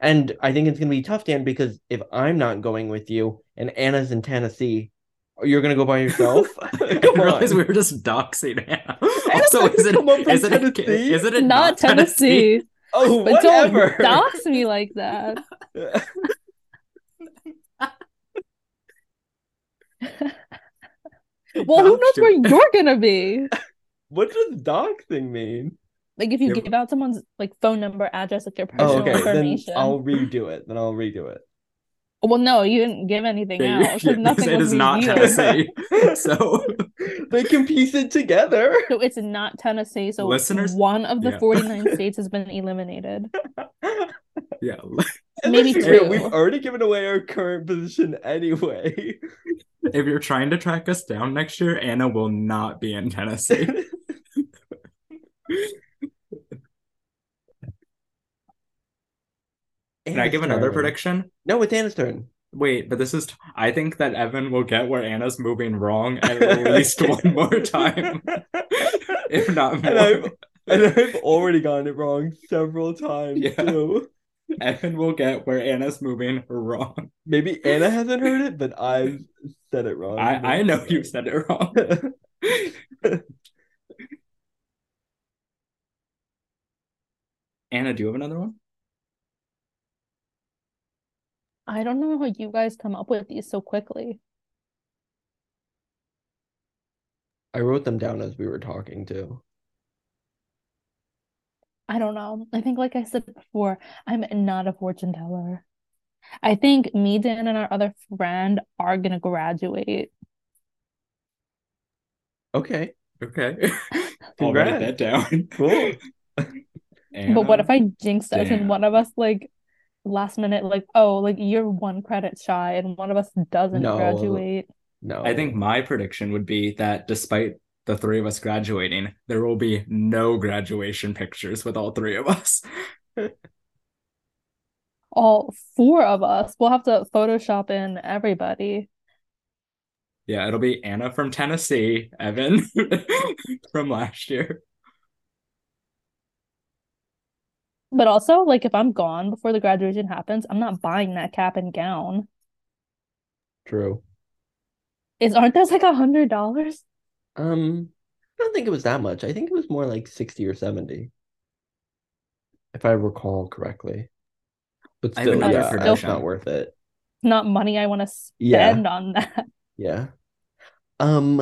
And I think it's gonna be tough, Dan, because if I'm not going with you and Anna's in Tennessee, you're gonna go by yourself. I Come realized on. we were just doxing Anna. Anna Also, is it, come up from is, it a, Tennessee. is it a Not Tennessee. Oh, But don't whatever. dox me like that. Well, who knows where you're gonna be? what does dog thing mean? Like if you You're- give out someone's like phone number, address, like your Oh, personal okay. Then information. I'll redo it. Then I'll redo it. Well, no, you didn't give anything Yeah, out yeah, nothing it is not revealed. Tennessee. So they can piece it together. So it's not Tennessee. So Listeners- one of the yeah. 49 states has been eliminated. yeah, Maybe two. We've already given away our current position anyway. if you're trying to track us down next year, Anna will not be in Tennessee. Can I give another prediction? No, it's Anna's turn. Wait, but this is. I think that Evan will get where Anna's moving wrong at least one more time, if not And I've and I've already gotten it wrong several times Yeah. too. Evan will get where Anna's moving wrong. Maybe Anna hasn't heard it, but I've said it wrong. I I know you said it wrong. Anna, do you have another one? I don't know how you guys come up with these so quickly. I wrote them down as we were talking too. I don't know. I think, like I said before, I'm not a fortune teller. I think me, Dan, and our other friend are gonna graduate. Okay, Okay. I'll write Congrats. that down. cool. But what if Anna? I um, jinx us and one of us like last minute like oh like you're one credit shy and one of us doesn't No. graduate? No. I think my prediction would be that despite the three of us graduating, there will be no graduation pictures with all three of us. All four of us. We'll have to Photoshop in everybody. Yeah, it'll be Anna from Tennessee, Evan from last year. But also, like, if I'm gone before the graduation happens, I'm not buying that cap and gown. True. Is aren't those like a hundred dollars? Um, I don't think it was that much. I think it was more like 60 or 70. If I recall correctly. But I still, another yeah, it's prediction. not worth it. Not money I want to Yeah. spend on that. Yeah. Um,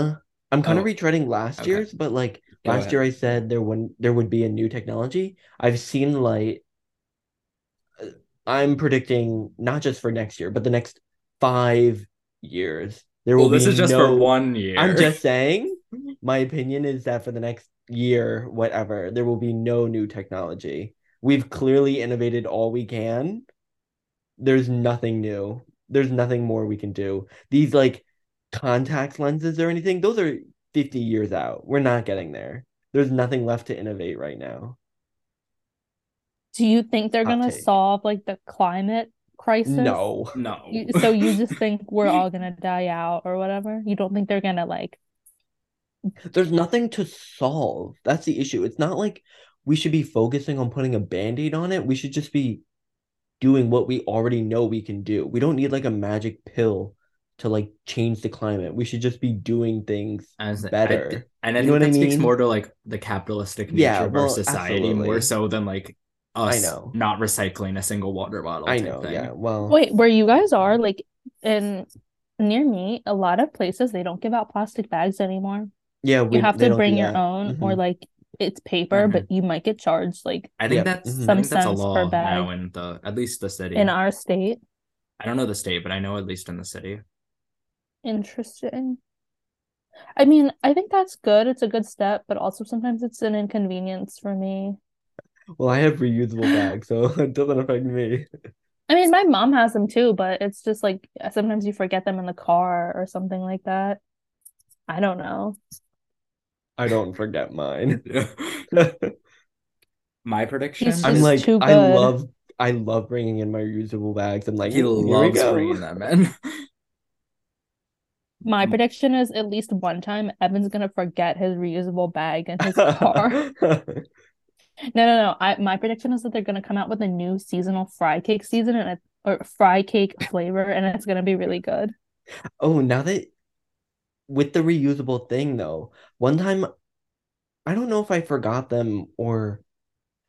I'm kind of Oh, retreading last okay. year's, but like Go last ahead. year I said there wouldn't there would be a new technology. I've seen light. Uh, I'm predicting not just for next year, but the next five years. There will this be is just no, for one year. I'm just saying, my opinion is that for the next year, whatever, there will be no new technology. We've clearly innovated all we can. There's nothing new. There's nothing more we can do. These like contact lenses or anything, those are 50 years out. We're not getting there. There's nothing left to innovate right now. Do you think they're gonna solve like the climate crisis? No. no. You, so you just think we're all gonna die out or whatever? You don't think they're gonna like There's nothing to solve. That's the issue. It's not like we should be focusing on putting a band-aid on it. We should just be doing what we already know we can do. We don't need like a magic pill to like change the climate. We should just be doing things As I better. thi- and I You know think what I that speaks mean? more to like the capitalistic nature Yeah, of our well, society more so than like I us know. not recycling a single water bottle. I know, thing. yeah. Well, wait, where you guys are, like in near me, a lot of places they don't give out plastic bags anymore. Yeah, we, You have to bring your own or Mhm. like it's paper, Mhm. but you might get charged like I think Yep, that's mhm. Some think that's a cents per law bag. now in the at least the city. in our state. I don't know the state, but I know at least in the city. Interesting. I mean, I think that's good. It's a good step, but also sometimes it's an inconvenience for me. Well, I have reusable bags, so it doesn't affect me. I mean, my mom has them too, but it's just like sometimes you forget them in the car or something like that. I don't know. I don't forget mine. My prediction. He's I'm just like, too I love, I love bringing in my reusable bags. I'm like, he "Ooh, here we loves bringing them in. My prediction is at least one time Evan's gonna forget his reusable bag in his car. No, no, no. I my prediction is that they're gonna come out with a new seasonal fry cake season and it, or fry cake flavor, and it's gonna be really good. Oh, now that with the reusable thing though, one time I don't know if I forgot them or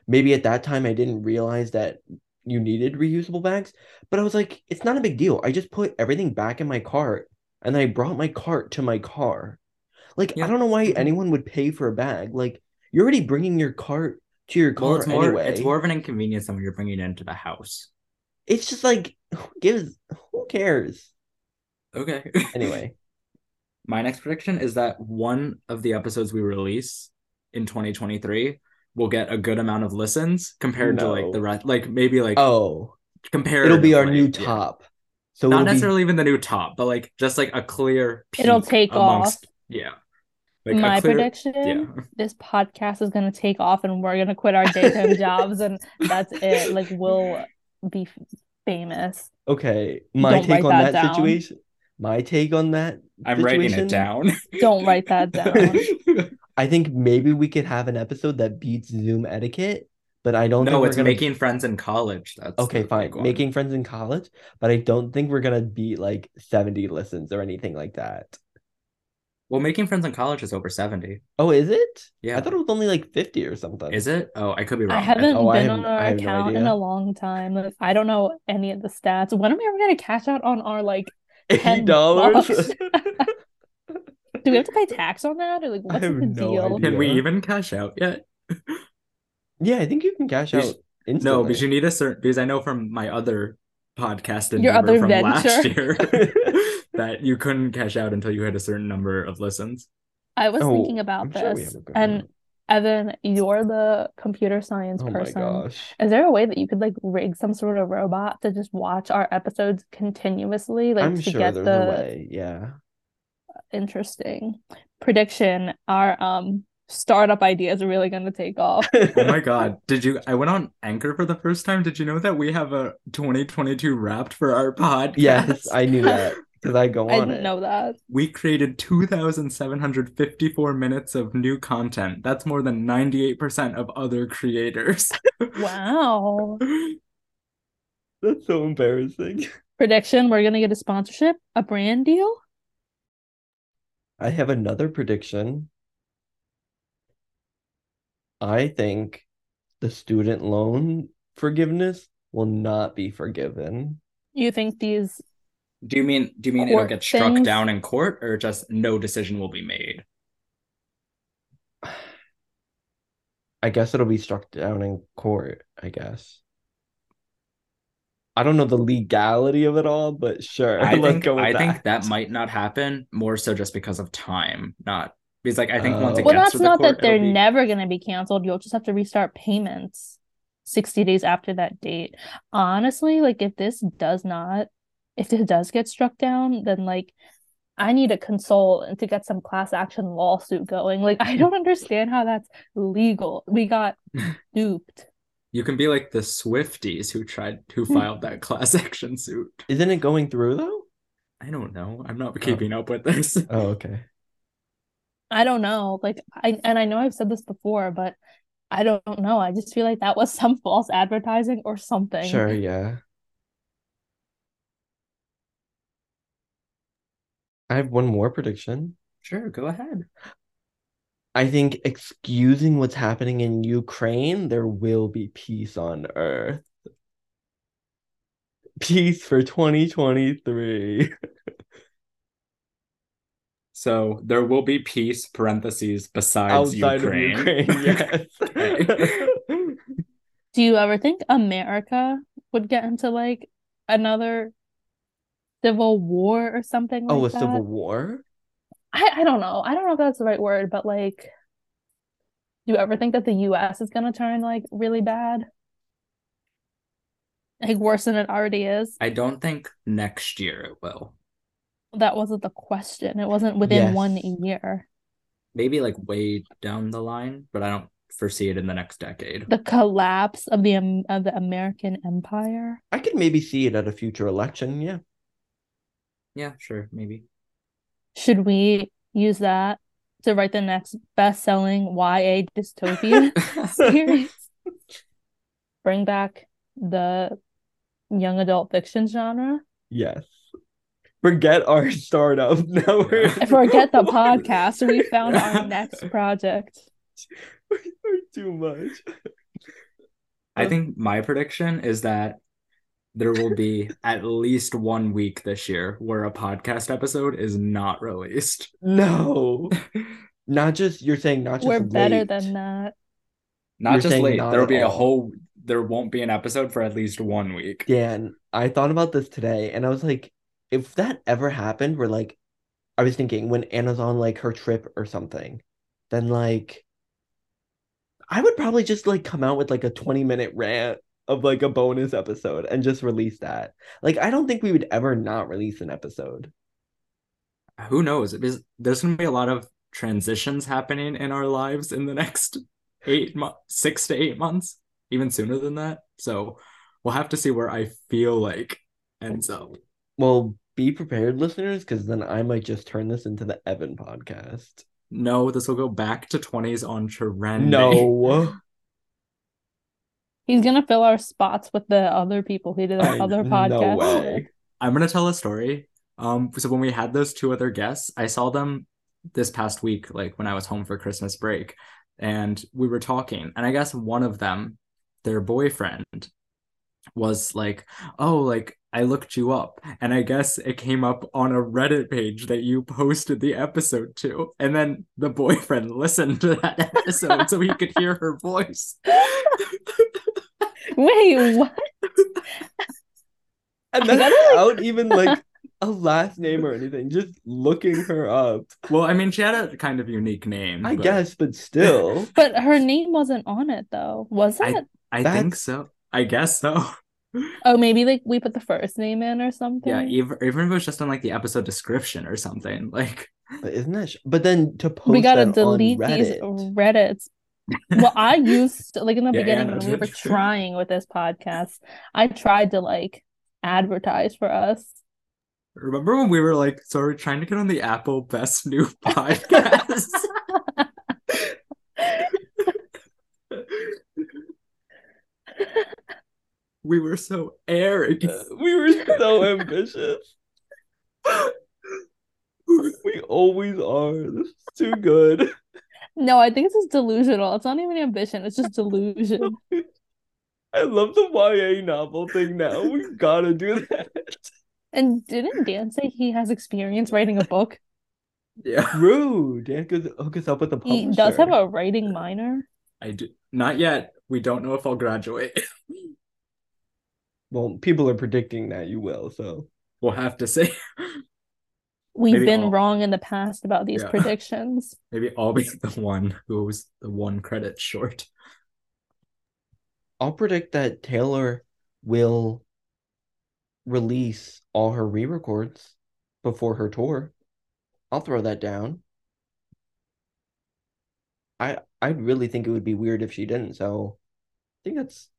maybe at that time I didn't realize that you needed reusable bags, but I was like, it's not a big deal. I just put everything back in my cart and I brought my cart to my car. Like, Yeah. I don't know why Mhm. anyone would pay for a bag. Like, you're already bringing your cart to your well, car it's more anyway. it's more of an inconvenience than when you're bringing it into the house. It's just like, who gives, who cares? Okay. Anyway, My next prediction is that one of the episodes we release in 2023 will get a good amount of listens compared to like the rest, like maybe like oh, compare. it'll be our new top. So Not it'll be- necessarily even the new top, but like just like a clear. It'll take amongst- off. Yeah. Like My clear- prediction, Yeah. this podcast is gonna take off and we're gonna quit our daytime jobs and that's it. Like we'll be famous. Okay, my Don't take on that that situation. My take on that I'm writing it down. Don't write that down. I think maybe we could have an episode that beats Zoom etiquette, but I don't think no, it's gonna making friends in college. That's Okay, fine. Making friends in college, but I don't think we're gonna beat like 70 listens or anything like that. Well, making friends in college is over 70. Oh, is it? Yeah. I thought it was only like 50 or something. Is it? Oh, I could be wrong. I haven't oh, I been have- on our I have no account in a long time. I don't know any of the stats. When am we ever gonna cash out on our like? $10 $80? Do we have to pay tax on that or like what's the no deal? idea. Can we even cash out yet? Yeah, I think you can cash out instantly. No, because you need a certain because I know from my other podcast Your other from last venture. year that you couldn't cash out until you had a certain number of listens. I was Oh, thinking about I'm this, have a good and amount. Evan, you're the computer science Oh my person. gosh. Is there a way that you could like rig some sort of robot to just watch our episodes continuously, like I'm to sure get the way. Yeah. interesting. Prediction: Our um startup ideas are really going to take off. Oh my god. Did you I went on Anchor for the first time. Did you know that we have a 2022 wrapped for our podcast? yes, I knew that because I go I on I didn't it. know that. We created 2,754 minutes of new content. That's more than 98% of other creators. Wow. That's so embarrassing. Prediction: We're going to get a sponsorship, a brand deal. I have another prediction. I think the student loan forgiveness will not be forgiven. You think these? Do you mean do you mean it'll get struck things? down in court or just no decision will be made? I guess it'll be struck down in court, I guess. I don't know the legality of it all, but sure. I think go with I that. think that might not happen more so just because of time, not because like I think once it. Well, gets that's to the not court, that they're be- never going to be canceled. You'll just have to restart payments 60 days after that date. Honestly, like if this does not, if this does get struck down, then like I need to consult and to get some class action lawsuit going. Like I don't understand how that's legal. We got duped. You can be like the Swifties who tried who Hmm. filed that class action suit. Isn't it going through though? I don't know. I'm not keeping up with this. Oh, okay. I don't know. Like I and I know I've said this before, but I don't know. I just feel like that was some false advertising or something. Sure, yeah. I have one more prediction. Sure, go ahead. I think excusing what's happening in Ukraine, there will be peace on Earth. Peace for 2023. So there will be peace parentheses besides Outside Ukraine. of Ukraine, yes. Do you ever think America would get into like another civil war or something Oh, like a civil war? I, I don't know. I don't know if that's the right word, but like, do you ever think that the US is gonna turn like really bad? Like worse than it already is? I don't think next year it will. That wasn't the question. It wasn't within one year. Maybe like way down the line, but I don't foresee it in the next decade. The collapse of the Am- of the American Empire. I could maybe see it at a future election, yeah. Yeah, sure, maybe. Should we use that to write the next best-selling YA dystopia series? Bring back the young adult fiction genre. Yes. Forget our startup. Now we're Forget the podcast. We found our next project. We're too much. I think my prediction is that there will be at least one week this year where a podcast episode is not released. No. Not just you're saying not just We're better late. than that. Not You're just late. not There will at be a whole there won't be an episode for at least one week. Dan, I thought about this today and I was like, if that ever happened, where like I was thinking when Anna's on like her trip or something, then like I would probably just like come out with like a 20 minute rant of like a bonus episode and just release that. Like I don't think we would ever not release an episode. Who knows? Because there's going to be a lot of transitions happening in our lives in the next eight months, six to eight months, even sooner than that. So we'll have to see where I feel like ends up. Well, be prepared, listeners, because then I might just turn this into the Evan podcast. No, this will go back to 20s on trending. No. He's gonna fill our spots with the other people who did our I- other no podcasts. way. I'm gonna tell a story. Um, so when we had those two other guests, I saw them this past week, like when I was home for Christmas break, and we were talking, and I guess one of them, their boyfriend, was like, "Oh, like I looked you up," and I guess it came up on a Reddit page that you posted the episode to, and then the boyfriend listened to that episode so he could hear her voice. Wait, what? And I that's like- without even like a last name or anything, just looking her up. Well, I mean, she had a kind of unique name. I but guess, but still. But her name wasn't on it though, was I- it? I think so. I guess so. Oh, maybe like we put the first name in or something. Yeah, even even if it was just in like the episode description or something. Like But isn't that? Sh- but then to post we gotta that delete on these Reddit, Reddits. Well, I used to, like in the Yeah, beginning Anna when we did. were trying with this podcast, I tried to like advertise for us. remember when we were like, so we're trying to get on the Apple Best New Podcast. we were so arrogant. Uh, we were so ambitious. We always are. This is too good. No, I think it's just delusional. It's not even ambition, it's just delusion. I love the YA novel thing now. We gotta do that. And didn't Dan say he has experience writing a book? Yeah, Rude. Dan could hook us up with a publisher. He does have a writing minor. I do. Not yet. We don't know if I'll graduate. Well, people are predicting that you will, so we'll have to see. We've Maybe been all- wrong in the past about these Yeah. predictions. Maybe I'll be the one who was the one credit short. I'll predict that Taylor will release all her re-records before her tour. I'll throw that down. I I really think it would be weird if she didn't, so I think that's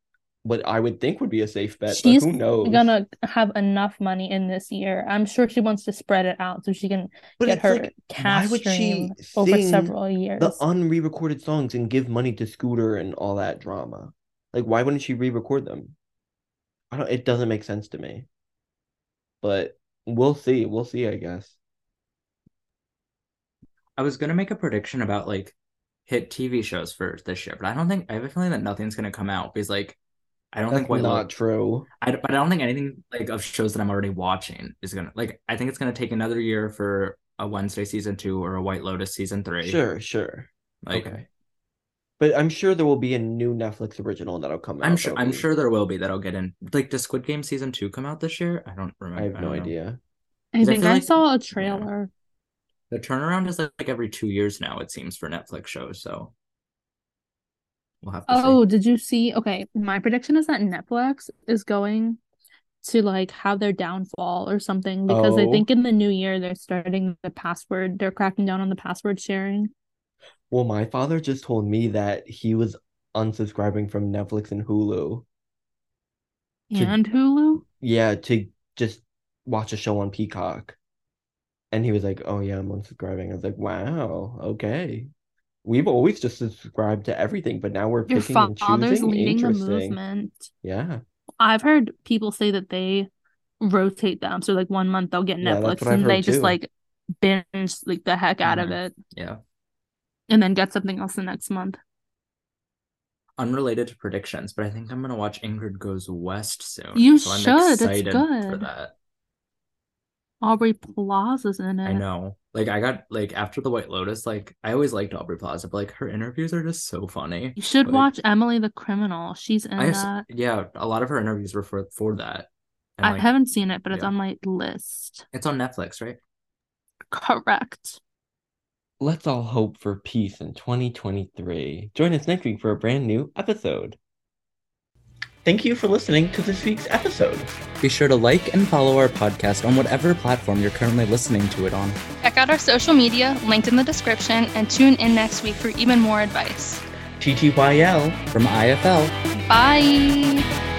what I would think would be a safe bet, She's but who knows? Gonna have enough money in this year. I'm sure she wants to spread it out so she can But get her like, cash why stream over several years. the unre-recorded songs and give money to Scooter and all that drama? Like, why wouldn't she re-record them? I don't. It doesn't make sense to me. But we'll see. We'll see. I guess. I was gonna make a prediction about like hit TV shows for this year, but I don't think I have a feeling that nothing's gonna come out because like I don't That's think White not Lotus. true. I, but I don't think anything like of shows that I'm already watching is gonna like. I think it's gonna take another year for a Wednesday season two or a White Lotus season three. Sure, sure. Like okay. But I'm sure there will be a new Netflix original that'll come out. I'm sure. I'm be- sure there will be that'll get in. Like, does Squid Game season two come out this year? I don't remember. I have no don't idea. I think feel I like- saw a trailer. The turnaround is like, every two years now. It seems for Netflix shows. So we'll have to see. Oh, did you see? Okay, my prediction is that Netflix is going to like have their downfall or something because I Oh. think in the new year they're starting the password, they're cracking down on the password sharing. Well, my father just told me that he was unsubscribing from Netflix and Hulu. To- And Hulu? Yeah, to just watch a show on Peacock. And he was like, "Oh yeah, I'm unsubscribing." I was like, "Wow, okay." We've always just subscribed to everything, but now we're Your picking and father's choosing. leading the Interesting. movement. Yeah. I've heard people say that they rotate them. So like one month they'll get Yeah, Netflix what and they heard just too. like binge like the heck out of Mhm. it Yeah. and then get something else the next month. Unrelated to predictions, but I think I'm gonna watch Ingrid Goes West soon. You so I'm should, it's excited for that. Aubrey Plaza's in it. I know. Like I got like after the White Lotus, like I always liked Aubrey Plaza, but like her interviews are just so funny. You should Like, watch Emily the Criminal. She's in I s- that. yeah, a lot of her interviews were for for that. And I like haven't seen it, but it's on my list. it's on Netflix, right? Correct. Let's all hope for peace in 2023. Join us next week for a brand new episode. Thank you for listening to this week's episode. Be sure to like and follow our podcast on whatever platform you're currently listening to it on. Check out our social media linked in the description and tune in next week for even more advice. TTYL. From IFL. Bye!